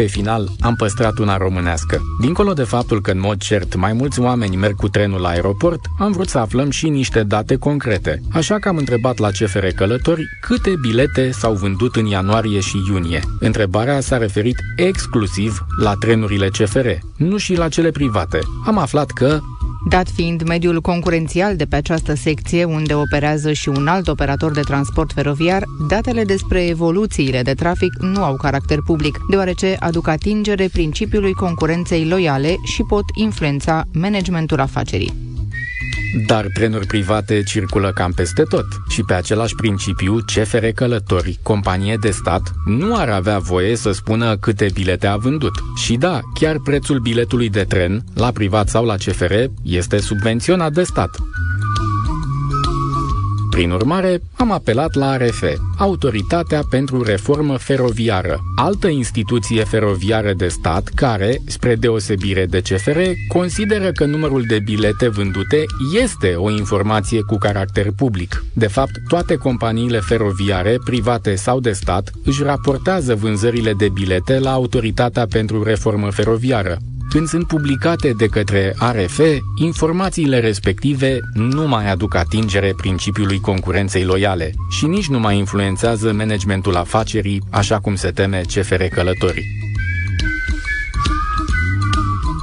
Pe final, am păstrat una românească. Dincolo de faptul că, în mod cert, mai mulți oameni merg cu trenul la aeroport, am vrut să aflăm și niște date concrete. Așa că am întrebat la CFR Călători câte bilete s-au vândut în ianuarie și iunie. Întrebarea s-a referit exclusiv la trenurile CFR, nu și la cele private. Am aflat că Dat fiind mediul concurențial de pe această secție, unde operează și un alt operator de transport feroviar, datele despre evoluțiile de trafic nu au caracter public, deoarece aduc atingere principiului concurenței loiale și pot influența managementul afacerii. Dar trenuri private circulă cam peste tot și pe același principiu CFR Călători, companie de stat, nu ar avea voie să spună câte bilete a vândut. Și da, chiar prețul biletului de tren, la privat sau la CFR, este subvenționat de stat. Prin urmare, am apelat la ARF, Autoritatea pentru Reformă Feroviară, altă instituție feroviară de stat care, spre deosebire de CFR, consideră că numărul de bilete vândute este o informație cu caracter public. De fapt, toate companiile feroviare, private sau de stat, își raportează vânzările de bilete la Autoritatea pentru Reformă Feroviară. Când sunt publicate de către ARF, informațiile respective nu mai aduc atingere principiului concurenței loiale și nici nu mai influențează managementul afacerii, așa cum se teme CFR Călătorii.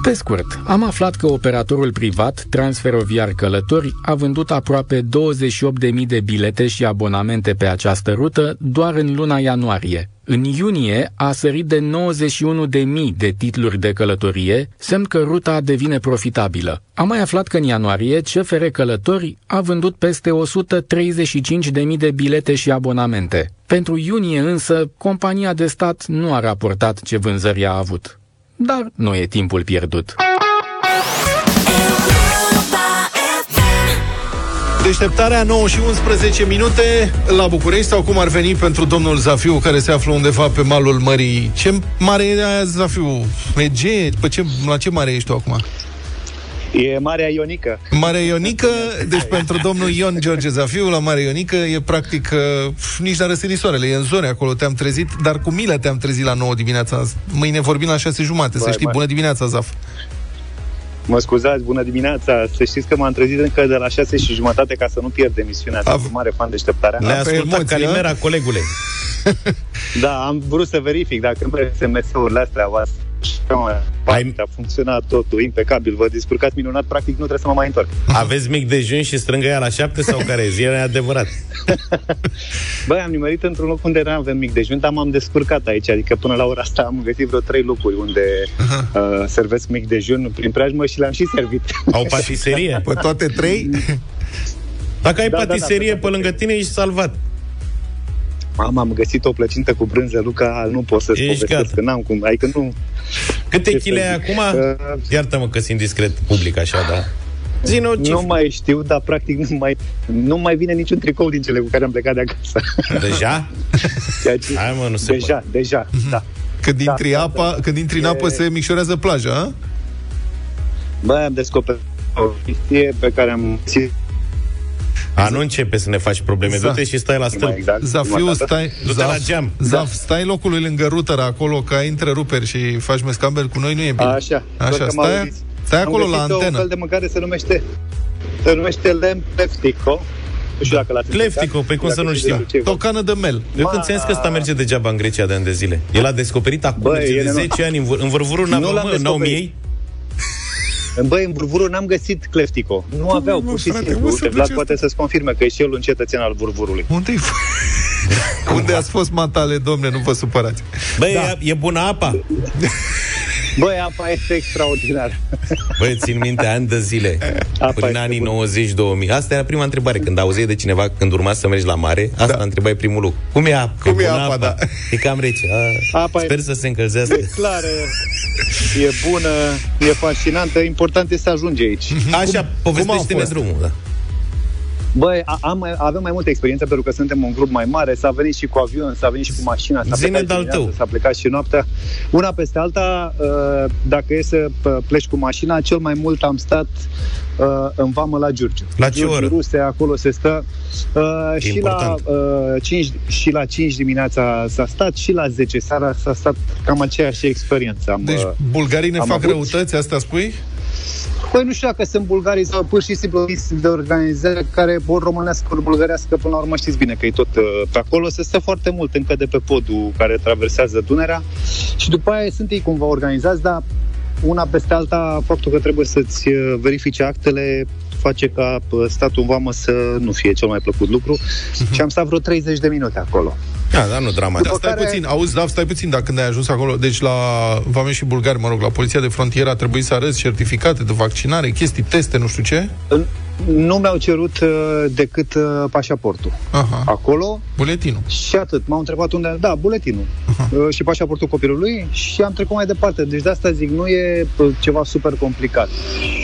Pe scurt, am aflat că operatorul privat, Transferoviar Călători, a vândut aproape 28.000 de bilete și abonamente pe această rută doar în luna ianuarie. În iunie a sărit de 91.000 de titluri de călătorie, semn că ruta devine profitabilă. Am mai aflat că în ianuarie CFR Călători a vândut peste 135.000 de bilete și abonamente. Pentru iunie însă, compania de stat nu a raportat ce vânzări a avut dar nu e timpul pierdut. Deșteptarea 9 și 11 minute la București sau cum ar veni pentru domnul Zafiu care se află undeva pe malul mării. Ce mare e aia, Zafiu? Ege? Pe ce, la ce mare ești tu acum? E Marea Ionică. Marea Ionică, deci pentru domnul Ion George Zafiu, la Marea Ionică, e practic uh, nici la răsărit soarele, e în zone acolo, te-am trezit, dar cu milă te-am trezit la 9 dimineața. Mâine vorbim la 6 jumate, Băi, să știi. Bună dimineața, Zaf! Mă scuzați, bună dimineața! Să știți că m-am trezit încă de la 6 și jumătate ca să nu pierd emisiunea. Sunt un mare fan deșteptarea. Ne-a ascultat Calimera, colegule. da, am vrut să verific dacă merg SMS-urile astea voastre ai... A funcționat totul impecabil, vă descurcați minunat, practic nu trebuie să mă mai întorc. Aveți mic dejun și strângăia la șapte sau care e? E adevărat. Băi, am nimerit într-un loc unde nu avem mic dejun, dar m-am descurcat aici, adică până la ora asta am găsit vreo trei locuri unde uh, servesc mic dejun prin preajmă și le-am și servit. Au patiserie? Pe toate trei? Dacă ai da, patiserie da, da, pe lângă tine, ești salvat. Am, am găsit o plăcintă cu brânză, Luca, nu pot să-ți Ești povestesc, că n-am cum. Adică nu... Câte chile ai acum? Uh, Iartă-mă că sunt discret public așa, da. Zino, nu mai știu, dar practic nu mai, nu mai vine niciun tricou din cele cu care am plecat de acasă. Deja? ce... Hai mă, nu se Deja, poate. deja, da. Când da, intri, da, apa, da. când intri în apă, e... se micșorează plaja, a? Băi, am descoperit o chestie pe care am A, nu începe să ne faci probleme. Za- Du-te și stai la stâlp. Exact. Zafiu, stai, Du-te la Zaf, geam. Zaf, stai locului lângă router acolo, că ai întreruperi și faci mescambel cu noi, nu e bine. Așa, Așa, sper că mă stai, auziți. stai acolo Am la găsit antenă. un fel de mâncare se numește se numește lem pleftico. Nu știu dacă l-ați Pleftico, pe cum să nu știm. Tocană de mel. Eu când ți-am zis că ăsta merge degeaba în Grecia de ani de zile. El a descoperit acum, Băi, merge e de nenor- 10 ani în, vâr- în vârvurul n-am, Nu l-am mă, n-au descoperit. miei. Băi, în Burvuru n-am găsit cleftico. Nu aveau, pur și frate, simplu. unde se Uite, Vlad duce poate să-ți confirme că e și el un cetățean al Burvurului. Unde-i Unde ați fost matale, domne, nu vă supărați. Băi, da. e, e bună apa? Băi, apa este extraordinară. Băi, țin minte ani de zile. Apa Prin este anii bună. 90-2000. Asta era prima întrebare. Când auzeai de cineva când urma să mergi la mare, asta da. întrebai primul lucru. Cum e apa? Cum e bună apa, da. E cam rece. A, Apa e- sper să se încălzească. E clară, e bună, e fascinantă. Important e să ajungi aici. Așa, povestește-ne fost? drumul. Da. Băi, a- am, mai- avem mai multă experiență pentru că suntem un grup mai mare, s-a venit și cu avion, s-a venit și cu mașina, s-a Zine plecat de-al dimineața, tău. s-a plecat și noaptea. Una peste alta, uh, dacă e să p- pleci cu mașina, cel mai mult am stat uh, în vamă la Giurgiu. La ce Giurgiu, oră? Ruse, acolo se stă. Uh, E și, la, important. uh, 5, și la 5 dimineața s-a stat și la 10 seara s-a stat cam aceeași experiență. Am, Deci uh, bulgarii ne am fac avut. răutăți, asta spui? Păi nu știu dacă sunt bulgarii sau pur și simplu liste de organizare care ori românească, ori bulgărească, până la urmă știți bine că e tot uh, pe acolo, se stă foarte mult încă de pe podul care traversează Dunărea și după aia sunt ei cumva organizați, dar una peste alta, faptul că trebuie să-ți uh, verifice actele face ca uh, statul în vamă să nu fie cel mai plăcut lucru și am stat vreo 30 de minute acolo. Da, dar nu dramatic. Da, stai care- puțin, auzi, da, stai puțin, dacă când ai ajuns acolo, deci la Vame și Bulgari, mă rog, la poliția de frontieră a trebuit să arăți certificate de vaccinare, chestii, teste, nu știu ce. Nu mi-au cerut uh, decât uh, pașaportul. Aha. Acolo Buletinul. Și atât. M-au întrebat unde... Da, buletinul. Uh, și pașaportul copilului și am trecut mai departe. Deci de asta zic, nu e uh, ceva super complicat.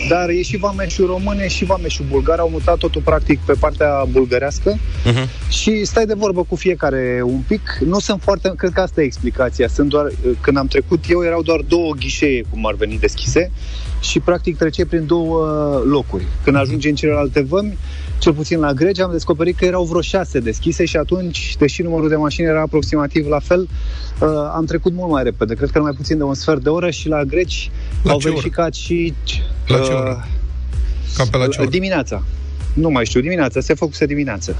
Dar e și vameșul român, e și vameșul bulgar. Au mutat totul practic pe partea bulgărească Uh-huh. și stai de vorbă cu fiecare un pic. Nu sunt foarte... Cred că asta e explicația. Sunt doar... uh, Când am trecut eu, erau doar două ghișee, cum ar veni, deschise și practic trece prin două locuri. Când ajungi în celelalte vămi, cel puțin la Greci, am descoperit că erau vreo șase deschise și atunci, deși numărul de mașini era aproximativ la fel, uh, am trecut mult mai repede. Cred că mai puțin de un sfert de oră și la Greci La au ce oră? verificat și... La ce oră? Cam pe la ce oră? Dimineața. Nu mai știu, dimineața, se făcuse dimineață.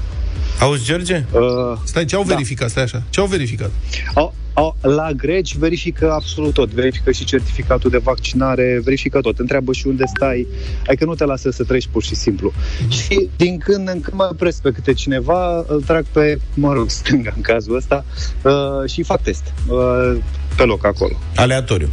Auzi, George? Uh, Stai, ce au da. verificat? Stai așa. Ce au verificat? Au, au, la greci verifică absolut tot. Verifică și certificatul de vaccinare, verifică tot. Întreabă și unde stai. Adică nu te lasă să treci pur și simplu. Și din când în când mă opresc pe câte cineva, îl trag pe, mă rog, stânga în cazul ăsta uh, și fac test uh, pe loc acolo. Aleatoriu.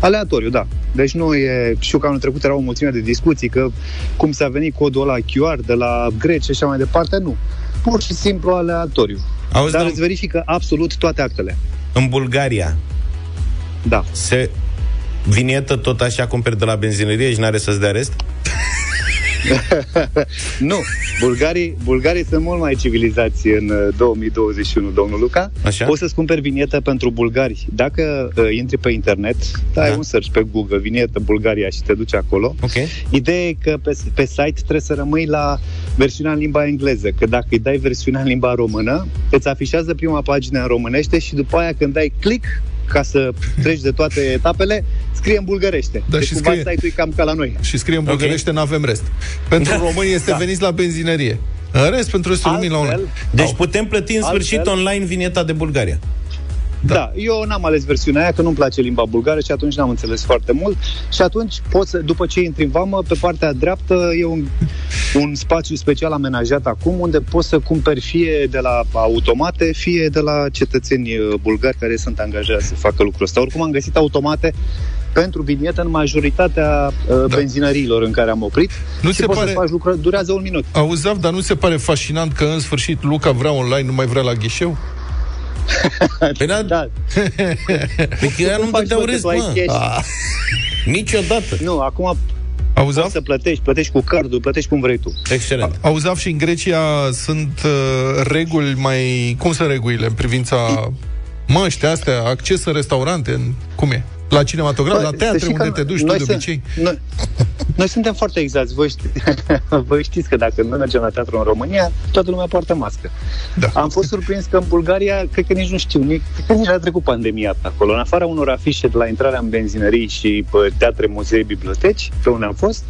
Aleatoriu, da. Deci nu e... Știu că anul trecut era o mulțime de discuții că cum s-a venit codul ăla QR de la greci și așa mai departe, nu. Pur și simplu aleatoriu. Auzi, Dar dom- îți verifică absolut toate actele. În Bulgaria Da. se vinietă tot așa cumperi de la benzinărie și n-are să-ți dea rest? nu, bulgarii, bulgarii sunt mult mai civilizați în uh, 2021, domnul Luca. Așa? Poți să-ți cumperi vinietă pentru bulgari. Dacă uh, intri pe internet, dai Da. un search pe Google, vinietă Bulgaria și te duci acolo. Ok. Ideea e că pe, pe site trebuie să rămâi la versiunea în limba engleză, că dacă îi dai versiunea în limba română, îți afișează prima pagină în românește și după aia când dai click ca să treci de toate etapele, scrie în bulgărește. Da, deci și cumva scrie- site-ul e cam ca la noi. Și scrie în bulgărește, n-avem rest. Pentru Da. români este Da. veniți la benzinărie. În rest, pentru restul lumii la un... Altfel, Deci putem plăti în Altfel- sfârșit online vineta de Bulgaria. Da. da, eu n-am ales versiunea aia, că nu-mi place limba bulgară și atunci n-am înțeles foarte mult. Și atunci, poți, să- după ce intri în vamă, pe partea dreaptă e un, un spațiu special amenajat acum, unde poți să cumperi fie de la automate, fie de la cetățeni uh, bulgari care sunt angajați să facă lucrul ăsta. Oricum am găsit automate pentru vinietă în majoritatea uh, Da. benzinăriilor în care am oprit. Nu și se poți pare- să faci lucruri, durează un minut. Auzav, dar nu se pare fascinant că în sfârșit Luca vrea online, nu mai vrea la ghișeu? Păi da, Da, Păi că ea nu-mi faci, dădeau mă, că rest, tu ai mă. cash? Ah. Niciodată. nu, acum Auzav? poți să plătești, plătești cu cardul, plătești cum vrei tu. Excelent. Auzav și în Grecia sunt uh, reguli mai... Cum sunt regulile în privința măști astea, acces în restaurante, în... cum e? La cinematograf, Bă, la să teatre, știi că unde te duci tu noi de sunt- obicei? Noi, noi suntem foarte exacti. Voi, ști, voi știți că dacă noi mergem la teatru în România, toată lumea poartă mască. Da. Am fost surprins că în Bulgaria, cred că nici nu știu, nici, cred că nici a trecut pandemia pe acolo. În afara unor afișe de la intrarea în benzinării și pe teatre, muzee, biblioteci, pe unde am fost,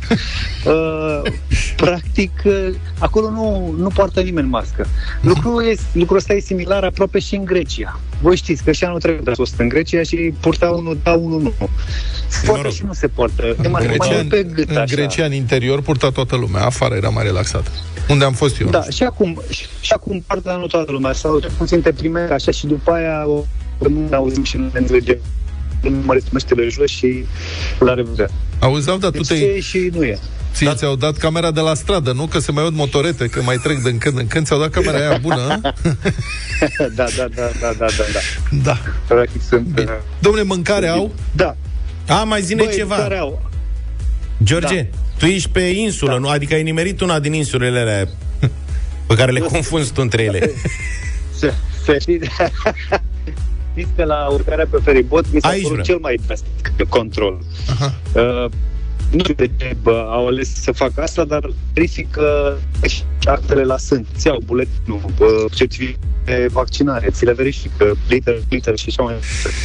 uh, practic, uh, acolo nu, nu poartă nimeni mască. Lucrul, este, lucrul ăsta e similar aproape și în Grecia. Voi știți că și anul trecut ați fost în Grecia și purta unul, da, unul nu. Se poartă și nu se poartă. E În mai, Grecia, mai pe gât, în așa. Grecia, în interior, purta toată lumea. Afară era mai relaxată. Unde am fost eu? Da, și acum, și, și acum partea nu toată lumea, sau cel puțin te primești așa și după aia o, nu ne auzim și nu ne înțelegem. Nu mă măștile jos și la revedere. Auzi, da, tu Deci te-ai... e și nu e. Ție ți-au dat camera de la stradă, nu? Că se mai aud motorete, că mai trec din când în când. Ți-au dat camera aia bună? da, da, da, da, da, da, da. Da. Practic sunt... uh, Domnule, mâncare au? Da. A, mai zine Băi, ceva. care au? George, da. tu ești pe insulă, da. nu? Adică ai nimerit una din insulele alea pe care le confunzi tu între ele. Să, să știți, știți că la urcarea pe feribot mi s-a Aici părut vreau. cel mai drastic control. Uh, nu știu de ce bă, au ales să facă asta, dar verifică și actele la sân. Ți iau buletinul, bă, certificat de vaccinare, ți le verifică, liter, liter și așa mai departe.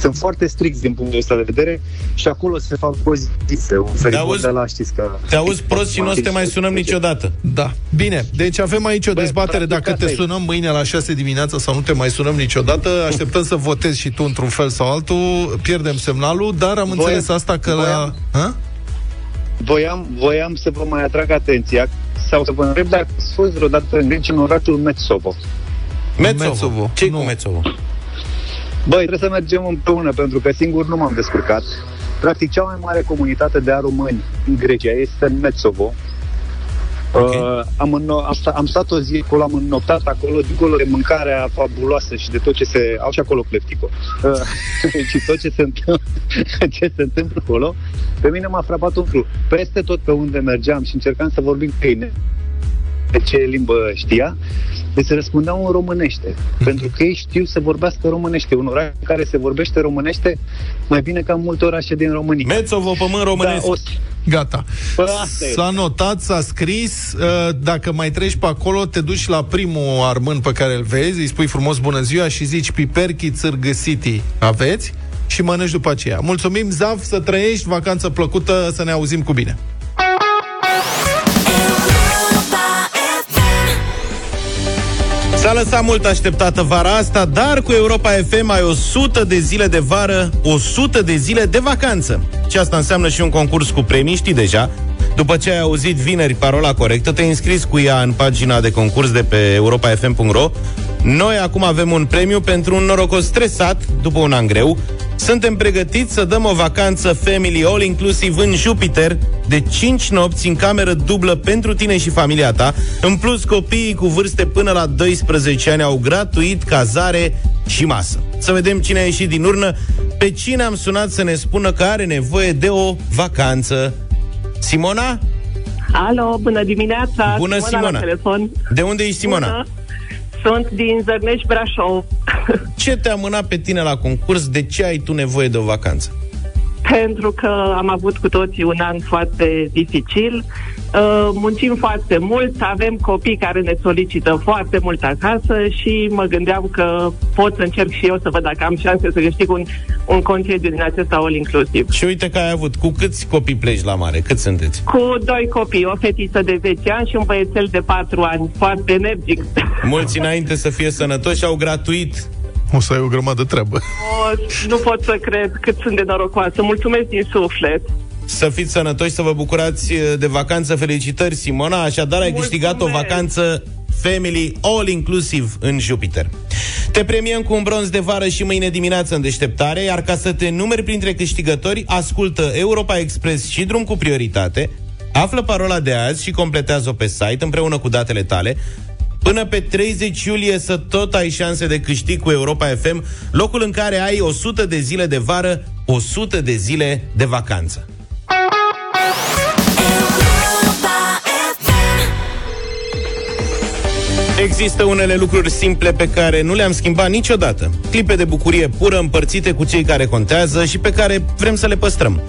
Sunt foarte stricți din punctul ăsta de vedere și acolo se fac pozitive. Un feribot auzi? de la, știți că... Te auzi prost și nu o să te mai sunăm niciodată. Da. Bine, deci avem aici o dezbatere. Dacă te sunăm mâine la 6 dimineața sau nu te mai sunăm niciodată, așteptăm să votezi și tu într-un fel sau altul, pierdem semnalul, dar am Voiam- înțeles asta că la... voiam- Ha? Voiam, voiam să vă mai atrag atenția sau să vă întreb dacă ați fost vreodată în Grecia în orașul Metsovo. Metsovo. ce cu Metsovo? Băi, trebuie să mergem împreună, pentru că singur nu m-am descurcat. Practic, cea mai mare comunitate de români în Grecia este în Metsovo. Okay. Uh, am, înno- am, sta- am stat o zi acolo, am înnoptat acolo, dincolo de mâncarea fabuloasă și de tot ce se... Au și acolo pleptico. Uh, și tot ce se, întâmplă, ce se întâmplă acolo. Pe mine m-a frapat un lucru. Peste tot pe unde mergeam și încercam să vorbim cu ei, de ce limbă știa, deci se răspundeau în românește. Pentru că ei știu să vorbească românește. Un oraș în care se vorbește românește mai bine ca în multe orașe din România. Mețovo, pământ românesc. Da, o, Gata. Bă, asta e. S-a notat, s-a scris, uh, dacă mai treci pe acolo, te duci la primul armân pe care îl vezi, îi spui frumos bună ziua și zici Piperchi Țârgă City. Aveți? Și mănânci după aceea. Mulțumim, Zav, să trăiești, vacanță plăcută, să ne auzim cu bine. S-a lăsat mult așteptată vara asta, dar cu Europa FM ai 100 de zile de vară, 100 de zile de vacanță. Și asta înseamnă și un concurs cu premii, știi deja. După ce ai auzit vineri parola corectă, te-ai înscris cu ea în pagina de concurs de pe europafm.ro. Noi acum avem un premiu pentru un norocos stresat după un an greu. Suntem pregătiți să dăm o vacanță family all inclusiv în Jupiter de 5 nopți în cameră dublă pentru tine și familia ta. În plus, copiii cu vârste până la 12 ani au gratuit cazare și masă. Să vedem cine a ieșit din urnă, pe cine am sunat să ne spună că are nevoie de o vacanță. Simona? Alo, bună dimineața! Bună, Simona. La telefon. De unde ești, Simona? Bună. Sunt din Zărnești, Brașov. Ce te-a mânat pe tine la concurs? De ce ai tu nevoie de o vacanță? Pentru că am avut cu toții un an foarte dificil. Uh, muncim foarte mult, avem copii care ne solicită foarte mult acasă și mă gândeam că pot să încerc și eu să văd dacă am șanse să câștig un, un concediu din acesta all inclusiv. Și uite că ai avut. Cu câți copii pleci la mare? Cât sunteți? Cu doi copii, o fetiță de 10 ani și un băiețel de 4 ani, foarte energic. Mulți înainte să fie sănătoși au gratuit O să ai o grămadă de treabă. O, nu pot să cred cât sunt de norocoasă. Mulțumesc din suflet. Să fiți sănătoși, să vă bucurați uh, de vacanță. Felicitări, Simona. Așadar, ai Mulțumesc. câștigat o vacanță Family All Inclusive în Jupiter. Te premiăm cu un bronz de vară și mâine dimineață în deșteptare, iar ca să te numeri printre câștigători, ascultă Europa Express și drum cu prioritate, află parola de azi și completează-o pe site împreună cu datele tale. Până pe 30 iulie să tot ai șanse de câștig cu Europa FM, locul în care ai 100 de zile de vară, 100 de zile de vacanță. Există unele lucruri simple pe care nu le-am schimbat niciodată. Clipe de bucurie pură împărțite cu cei care contează și pe care vrem să le păstrăm.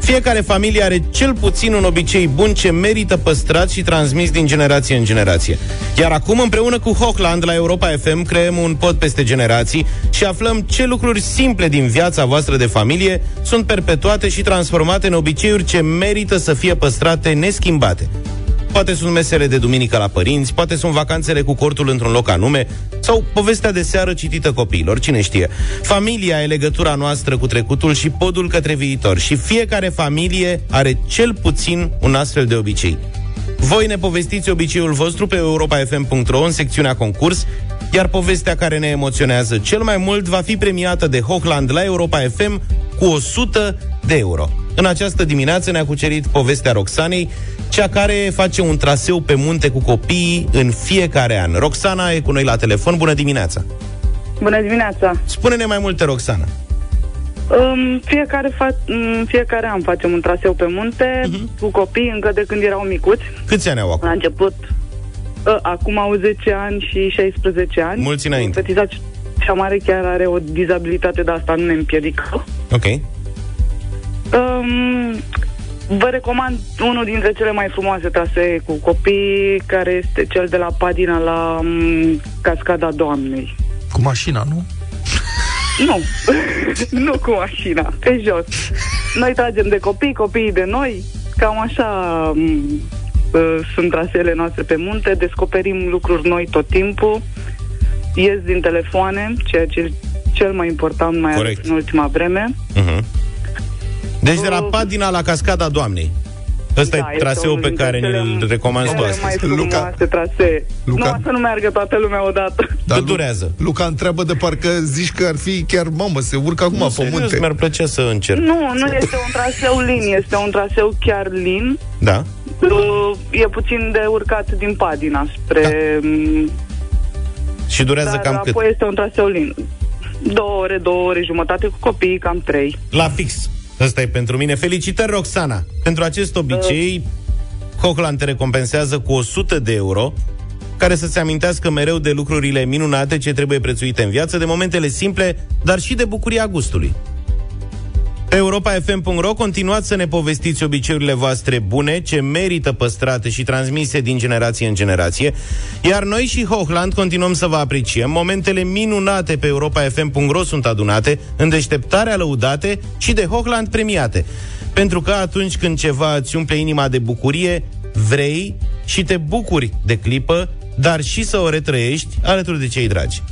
Fiecare familie are cel puțin un obicei bun ce merită păstrat și transmis din generație în generație. Iar acum, împreună cu Hochland la Europa FM, creăm un pod peste generații și aflăm ce lucruri simple din viața voastră de familie sunt perpetuate și transformate în obiceiuri ce merită să fie păstrate neschimbate. Poate sunt mesele de duminică la părinți, poate sunt vacanțele cu cortul într-un loc anume, sau povestea de seară citită copiilor, cine știe. Familia e legătura noastră cu trecutul și podul către viitor și fiecare familie are cel puțin un astfel de obicei. Voi ne povestiți obiceiul vostru pe europafm.ro în secțiunea concurs, iar povestea care ne emoționează cel mai mult va fi premiată de Hochland la Europa FM cu 100 de euro. În această dimineață ne-a cucerit povestea Roxanei, cea care face un traseu pe munte cu copiii în fiecare an. Roxana e cu noi la telefon. Bună dimineața! Bună dimineața! Spune-ne mai multe, Roxana. Um, fiecare, fa- um, fiecare an facem un traseu pe munte uh-huh. cu copii încă de când erau micuți. Câți ani au acum? La început, uh, acum au 10 ani și 16 ani. Mulți înainte. Fetița cea mare chiar are o dizabilitate de asta, nu ne împiedică. Ok. Um, vă recomand unul dintre cele mai frumoase trasee cu copii, care este cel de la Padina la um, Cascada Doamnei. Cu mașina, nu? Nu, nu cu mașina, pe jos. Noi tragem de copii, copiii de noi, cam așa um, uh, sunt traseele noastre pe munte, descoperim lucruri noi tot timpul, ies din telefoane, ceea ce e cel mai important, mai ales Corect. în ultima vreme. Uh-huh. Deci de la Padina la Cascada Doamnei. Ăsta Da, e este traseul unul pe dintre care cele- ne-l recomanzi tu Cele astăzi. mai frumoase trasee. Luca? Nu, să nu meargă toată lumea odată. Dar Cât durează? Luca întreabă de parcă zici că ar fi chiar, mamă, se urcă acum Nu, pe serios, munte. mi-ar plăcea să încerc. Nu, nu este un traseu lin, este un traseu chiar lin. Da? Uh, E puțin de urcat din Padina spre... Da. Și durează Dar cam cât? apoi este un traseu lin. Două ore, două ore jumătate cu copiii, cam trei. La fix. Ăsta e pentru mine. Felicitări, Roxana! Pentru acest obicei, Hochland te recompensează cu 100 de euro care să-ți amintească mereu de lucrurile minunate ce trebuie prețuite în viață, de momentele simple, dar și de bucuria gustului. Pe europafm.ro continuați să ne povestiți obiceiurile voastre bune, ce merită păstrate și transmise din generație în generație, iar noi și Hochland continuăm să vă apreciem. Momentele minunate pe europafm.ro sunt adunate, în deșteptarea lăudate și de Hochland premiate. Pentru că atunci când ceva îți umple inima de bucurie, vrei și te bucuri de clipă, dar și să o retrăiești alături de cei dragi.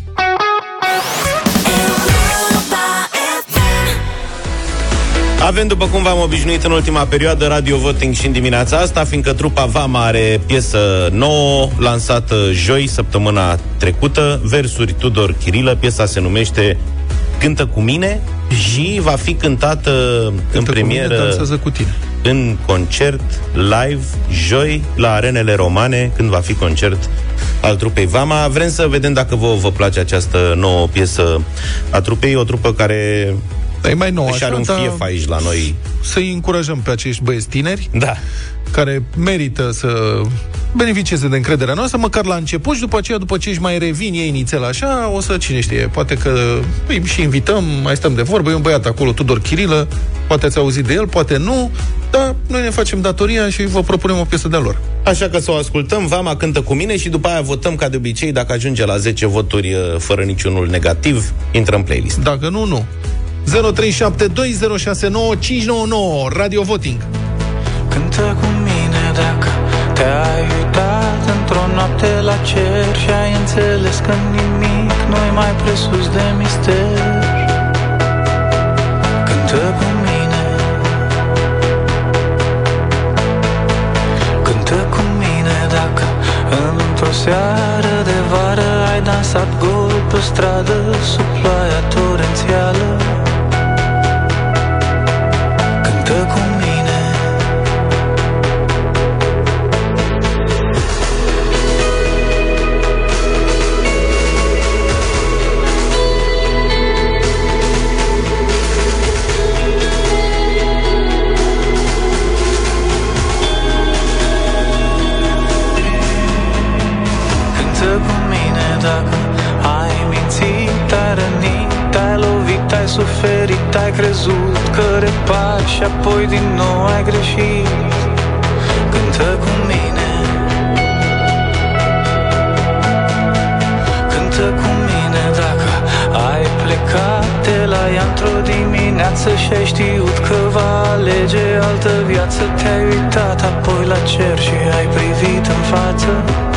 Avem, după cum v-am obișnuit în ultima perioadă, radio voting și în dimineața asta, fiindcă trupa Vama are piesă nouă, lansată joi, săptămâna trecută, versuri Tudor Chirilă, piesa se numește Cântă cu mine și va fi cântată în premieră dansează cu tine. în concert live joi la arenele romane, când va fi concert al trupei Vama. Vrem să vedem dacă vă, vă place această nouă piesă a trupei, o trupă care e mai nouă, își are așa, un dar- fief aici la noi. Să-i încurajăm pe acești băieți tineri da. care merită să beneficieze de încrederea noastră, măcar la început și după aceea, după ce își mai revin ei inițial așa, o să, cine știe, poate că îi și invităm, mai stăm de vorbă, e un băiat acolo, Tudor Chirilă, poate ați auzit de el, poate nu, dar noi ne facem datoria și vă propunem o piesă de lor. Așa că să o ascultăm, Vama cântă cu mine și după aia votăm ca de obicei, dacă ajunge la 10 voturi uh, fără niciunul negativ, intră în playlist. Dacă nu, nu. 0372069599 Radio Voting. Cântă cu mine dacă te-ai uitat într-o noapte la cer Și ai înțeles că nimic nu-i mai presus de mister. Cântă cu mine. Cântă cu mine dacă într-o seară de vară Ai dansat gol pe stradă sub ploaia torențială ai suferit, ai crezut că repari și apoi din nou ai greșit. Cântă cu mine Cântă cu mine dacă ai plecat de la ea într-o dimineață Și ai știut că va alege altă viață Te-ai uitat apoi la cer și ai privit în față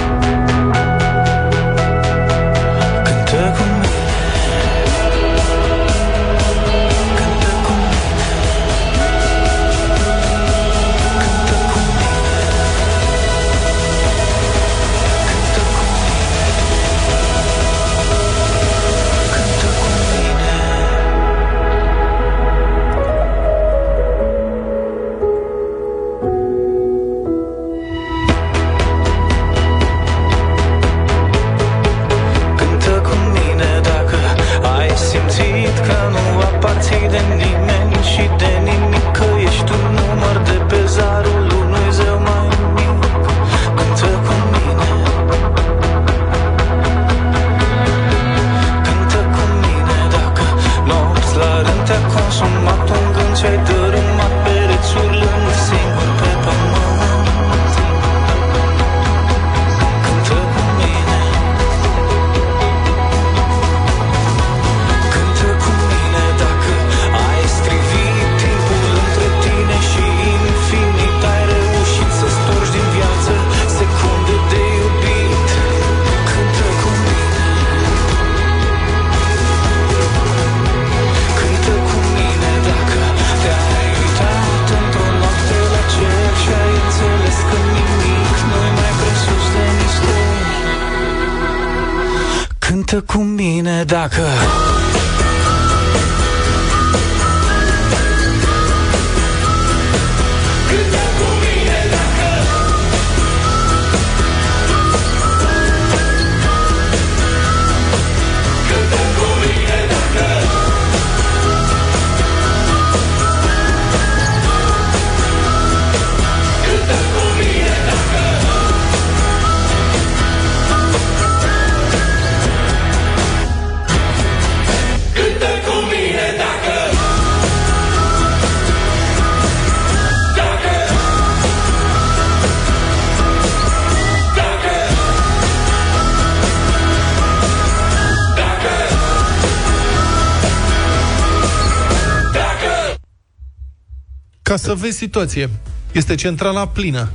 Ca să vezi situație. Este centrala plină.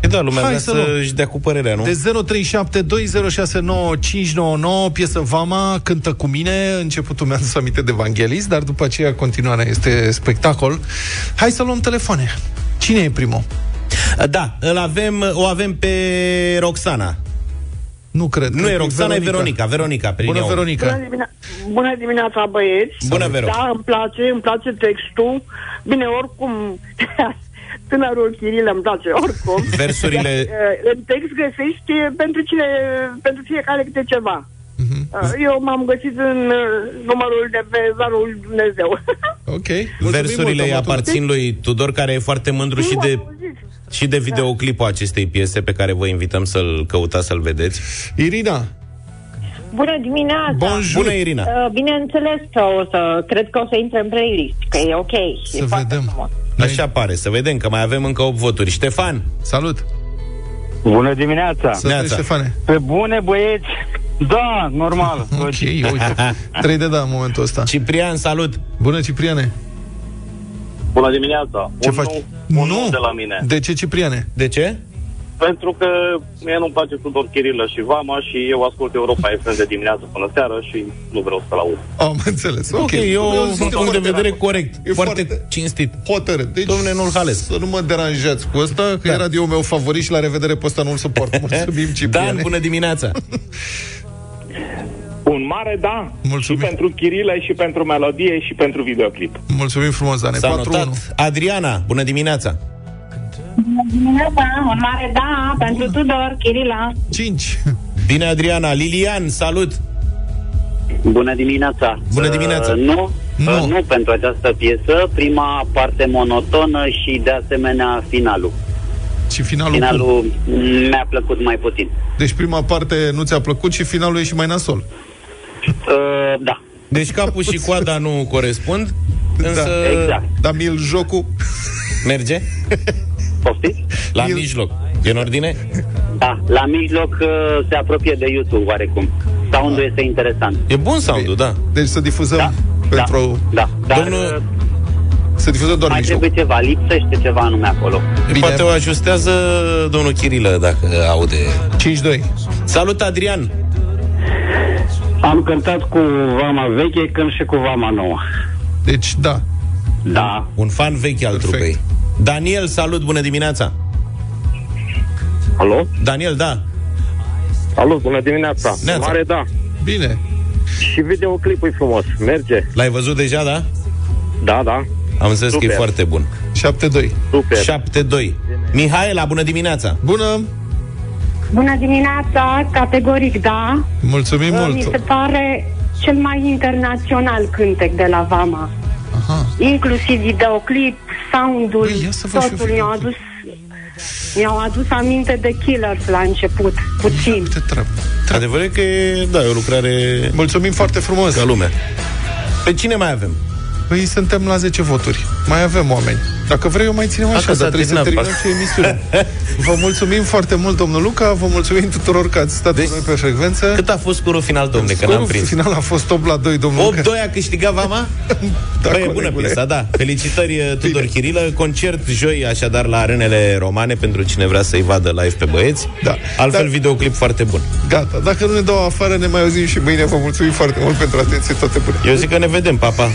E da, lumea Hai vrea să luăm. să-și dea cu părerea, nu? De 0372069599 piesă Vama cântă cu mine, începutul mi-a adus aminte de Evanghelist, dar după aceea continuarea este spectacol. Hai să luăm telefoane. Cine e primul? Da, îl avem, o avem pe Roxana. Nu cred. Nu cred e că Roxana, e Veronica. Veronica, prin Bună, ea. Veronica. Bună, dimine- Bună dimineața, băieți. Bună, Vero. Da, îmi place, îmi place textul. Bine, oricum, tânărul Chiril îmi place, oricum. Versurile- Dar, uh, În text găsești uh, pentru cine, pentru fiecare câte ceva. Mhm. Uh, Eu m-am găsit în uh, numărul de pe zarul lui Dumnezeu. Ok. Versurile îi aparțin lui Tudor, care e foarte mândru și de, și de videoclipul acestei piese pe care vă invităm să-l căutați, să-l vedeți. Irina, Bună dimineața! Bonjour. Bună, Irina. Uh, bineînțeles că o să, cred că o să intre în playlist, că e ok. Să e foarte vedem. frumos. Așa pare, să vedem că mai avem încă 8 voturi. Ștefan! Salut! Bună dimineața! Să trăiești, Ștefane. Pe bune, băieți! Da, normal. Ok, uite. Trei de da în momentul ăsta. Ciprian, salut! Bună, Cipriane! Bună dimineața! Ce un faci? Nu, un Nu. nu de la mine. De ce, Cipriane? De ce? Pentru că mie nu-mi place Tudor Chirilă și Vama și eu ascult Europa FM de dimineață până seară și nu vreau să-l aud. Am înțeles. Ok, Ok, e un sunt punct de foarte- vedere corect, E foarte, foarte cinstit. Hotărât. Deci, Domnule, nu-l halez. Să nu mă deranjați cu ăsta, că Da. e radio meu favorit și la revedere pe ăsta nu-l suport. Mulțumim, Cipriane. Dan, bună dimineața! Un mare da Mulțumim. și pentru Chirile și pentru melodie și pentru videoclip. Mulțumim frumos, Dane. S-a 4-1. notat. Adriana, bună dimineața! Bună dimineața! Un mare da pentru Tudor, Chirila. 5. Bine, Adriana. Lilian, salut! Bună dimineața! Bună dimineața. Uh, nu, Nu. Uh, nu pentru această piesă. Prima parte monotonă și de asemenea finalul. Și finalul, Finalul mi-a plăcut mai puțin. Deci prima parte nu ți-a plăcut și finalul e și mai nasol. Uh, da. Deci capul și coada nu corespund, însă... Da. Exact. Dar mil jocul Merge? Poftiți? La mijloc. E în ordine? Da, la mijloc uh, se apropie de YouTube oarecum. Soundul este interesant. E bun soundul, da. Deci să difuzăm da. pentru... Da, dar Domnul- uh, Să difuzăm doar mai mijlocul. trebuie ceva, lipsește ceva anume acolo. Bine. Poate o ajustează domnul Chirilă dacă aude. 5-2. Salut, Adrian! Am cântat cu Vama veche, când și cu Vama nouă. Deci, da. Da. Un fan vechi al trupei. Daniel, salut, bună dimineața! Alo? Daniel, da. Salut, bună dimineața. Neața. Mare da. Bine. Și videoclipul e frumos. Merge. L-ai văzut deja, da? Da, da. Am înțeles că e Super. foarte bun. 7-2. Super. 7-2. Mihaela, bună dimineața! Bună! Bună dimineața, categoric da. Mulțumim Uh, mult! Mi se pare cel mai internațional cântec de la Vama. Aha. Inclusiv videoclip, soundul, Băi, ia să văd și eu totul mi-au adus mi-au adus aminte de Killers la început, puțin. Uite treabă. Adevărul e că e, da, e o lucrare Mulțumim foarte frumos! ca lume. Pe cine mai avem? Păi suntem la 10 voturi. Mai avem oameni. Dacă vrei, eu mai ținem așa, Dacă s-a dar trebuie să terminat, terminăm și emisiunea. Vă mulțumim foarte mult, domnul Luca, vă mulțumim tuturor că ați stat deci, cu noi pe frecvență. Cât a fost scorul final, domnule, că n-am Scorul prins? final a fost 8 la 2, domnul Luca. 8-2 a câștigat Vama? Da, Băi, e bună colegule. piesa, da. Felicitări, Tudor Bine. Chirilă. Concert joi, așadar, la arenele romane, pentru cine vrea să-i vadă live pe băieți. Da. Altfel, Da. videoclip foarte bun. Gata, dacă nu ne dau afară, ne mai auzim și mâine. Vă mulțumim foarte mult pentru atenție, toate bune. Eu zic că ne vedem, papa.